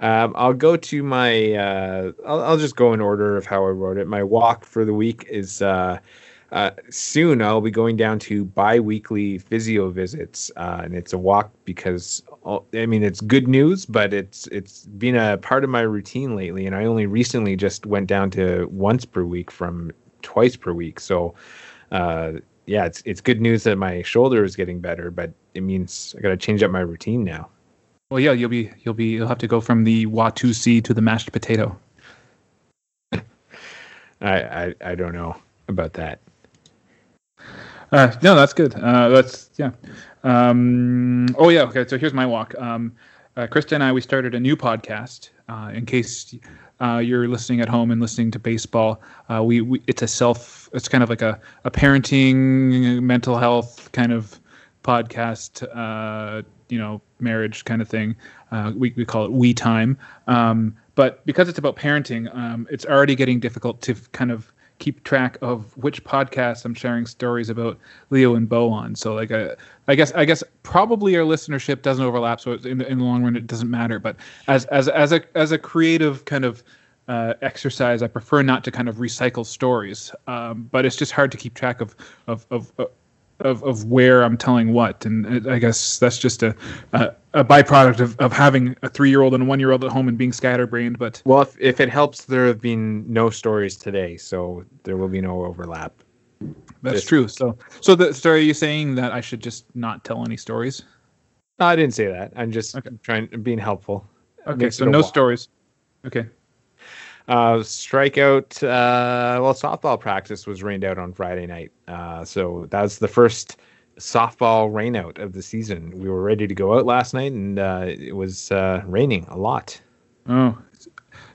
Um, I'll go to my. Uh, I'll, I'll just go in order of how I wrote it. My walk for the week is uh, soon I'll be going down to bi-weekly physio visits, uh, and it's a walk because I mean, it's good news, but it's it's been a part of my routine lately, and I only recently just went down to once per week from twice per week. So, uh, yeah, it's it's good news that my shoulder is getting better, but it means I got to change up my routine now. Well, yeah, you'll be you'll be you'll have to go from the Watusi to the mashed potato. [LAUGHS] I, I I don't know about that. Uh, no, that's good. Uh, that's yeah. Um, oh yeah. Okay. So here's my walk. Um, uh, Krista and I we started a new podcast. Uh, in case uh, you're listening at home and listening to baseball, uh, we, we it's a self. It's kind of like a a parenting, mental health kind of podcast. You know, marriage kind of thing. We we call it We Time. Um, but because it's about parenting, um, it's already getting difficult to kind of keep track of which podcasts I'm sharing stories about Leo and Bo on. So like uh, I guess I guess probably our listenership doesn't overlap, so in the, in the long run it doesn't matter. But as as as a as a creative kind of uh, exercise, I prefer not to kind of recycle stories. Um, but it's just hard to keep track of of of. of of, where I'm telling what, and I guess that's just a a, a byproduct of, of having a three year old and a one year old at home and being scatterbrained. But well, if, if it helps, there have been no stories today, so there will be no overlap. That's just, true. So, so the are you saying that I should just not tell any stories? No, I didn't say that. I'm just okay. trying being helpful. Okay, so no stories. Okay. Uh, strikeout. Uh, well, softball practice was rained out on Friday night. Uh, so that was the first softball rainout of the season. We were ready to go out last night, and uh, it was uh, raining a lot. Oh,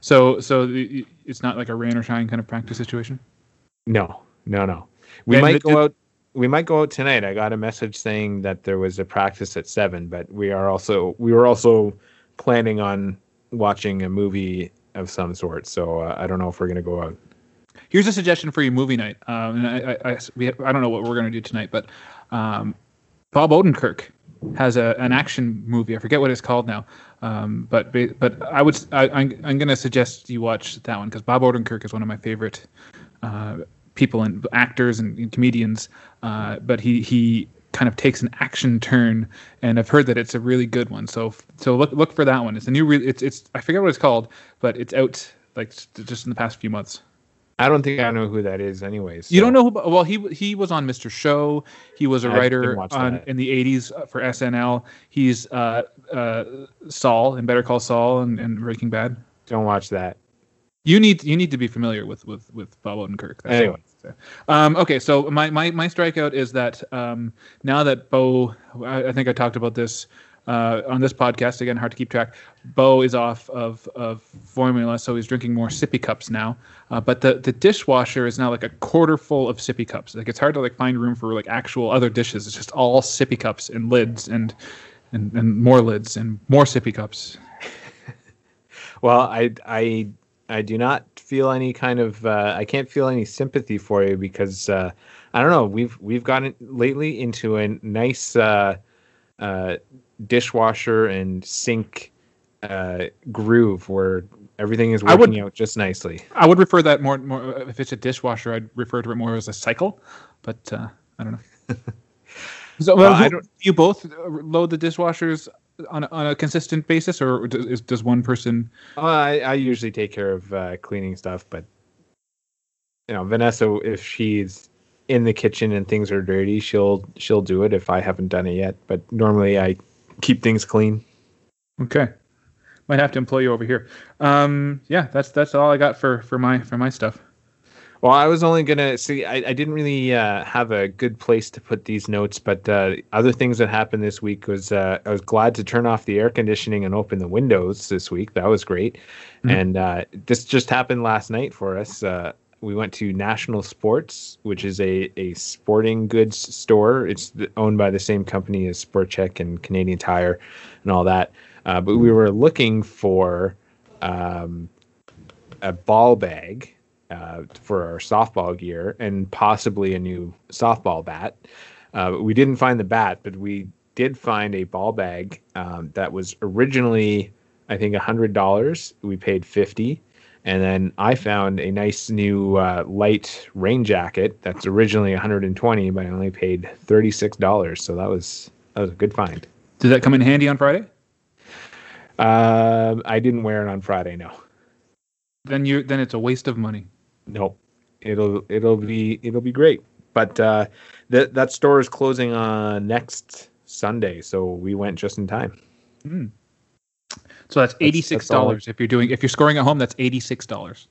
so so it's not like a rain or shine kind of practice situation. No, no, no. We and might go out. We might go out tonight. I got a message saying that there was a practice at seven, but we are also we were also planning on watching a movie of some sort. So uh, I don't know if we're gonna go out. Here's a suggestion for you movie night. Um, and I, I, I, we, I don't know what we're gonna do tonight, but um, Bob Odenkirk has a, an action movie. I forget what it's called now. Um, but but I would I, am I'm, I'm gonna suggest you watch that one because Bob Odenkirk is one of my favorite uh, people and actors and, and comedians. Uh, but he he kind of takes an action turn, and I've heard that it's a really good one. So so look look for that one. It's a new. Re- it's it's I forget what it's called, but it's out like just in the past few months. I don't think I know who that is, anyways. So. You don't know who? Well, he he was on Mr. Show. He was a I writer on in the '80s uh, for SNL. He's uh, uh, Saul in Better Call Saul and, and Breaking Bad. Don't watch that. You need you need to be familiar with with with Bob Odenkirk. That's anyway, um, okay, so my, my my strikeout is that um, now that Bo, I, I, think I talked about this uh, on this podcast again. Hard to keep track. Bo is off of of formula, so he's drinking more sippy cups now. Uh, but the the dishwasher is now like a quarter full of sippy cups. Like it's hard to like find room for like actual other dishes. It's just all sippy cups and lids and and, and more lids and more sippy cups. [LAUGHS] well, I I I do not feel any kind of uh, I can't feel any sympathy for you because uh, I don't know we've we've gotten lately into a nice uh, uh dishwasher and sink uh, groove where everything is working would, out just nicely. I would refer that more more if it's a dishwasher I'd refer to it more as a cycle, but uh, I don't know. [LAUGHS] so well, I don't, you both load the dishwashers on a, on a consistent basis, or does, does one person? Uh, I, I usually take care of uh, cleaning stuff, but you know, Vanessa, if she's in the kitchen and things are dirty, she'll she'll do it if I haven't done it yet. But normally, I keep things clean. Okay, might have to employ you over here. Um, yeah, that's that's all I got for for my for my stuff. Well, I was only gonna see. I, I didn't really uh, have a good place to put these notes, but uh, other things that happened this week was uh, I was glad to turn off the air conditioning and open the windows this week. That was great, mm-hmm. and uh, this just happened last night for us. We went to National Sports, which is a, a sporting goods store. It's owned by the same company as Sport Chek and Canadian Tire, and all that. Uh, but we were looking for um, a ball bag uh, for our softball gear and possibly a new softball bat. Uh, we didn't find the bat, but we did find a ball bag um, that was originally, I think, hundred dollars. We paid fifty, and then I found a nice new uh, light rain jacket that's originally 120, but I only paid 36 dollars. So that was that was a good find. Did that come in handy on Friday? Uh, I didn't wear it on Friday. No, Then you then it's a waste of money. no. It'll it'll be it'll be great. But uh, that that store is closing on next Sunday, so we went just in time. So that's eighty six dollars if you're doing if you're scoring at home. That's eighty six dollars.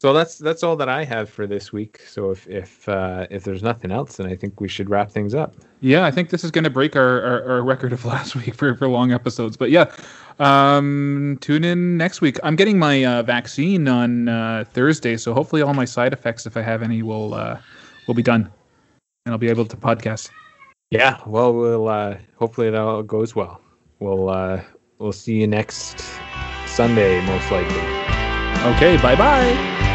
So that's that's all that I have for this week. So if if uh, if there's nothing else, then I think we should wrap things up. Yeah, I think this is going to break our, our, our record of [LAUGHS] last week for, for long episodes. But yeah, um, tune in next week. I'm getting my uh, vaccine on uh, Thursday, so hopefully all my side effects, if I have any, will uh, will be done, and I'll be able to podcast. Yeah, well, we'll uh, hopefully that all goes well. We'll uh, we'll see you next Sunday, most likely. Okay, bye bye.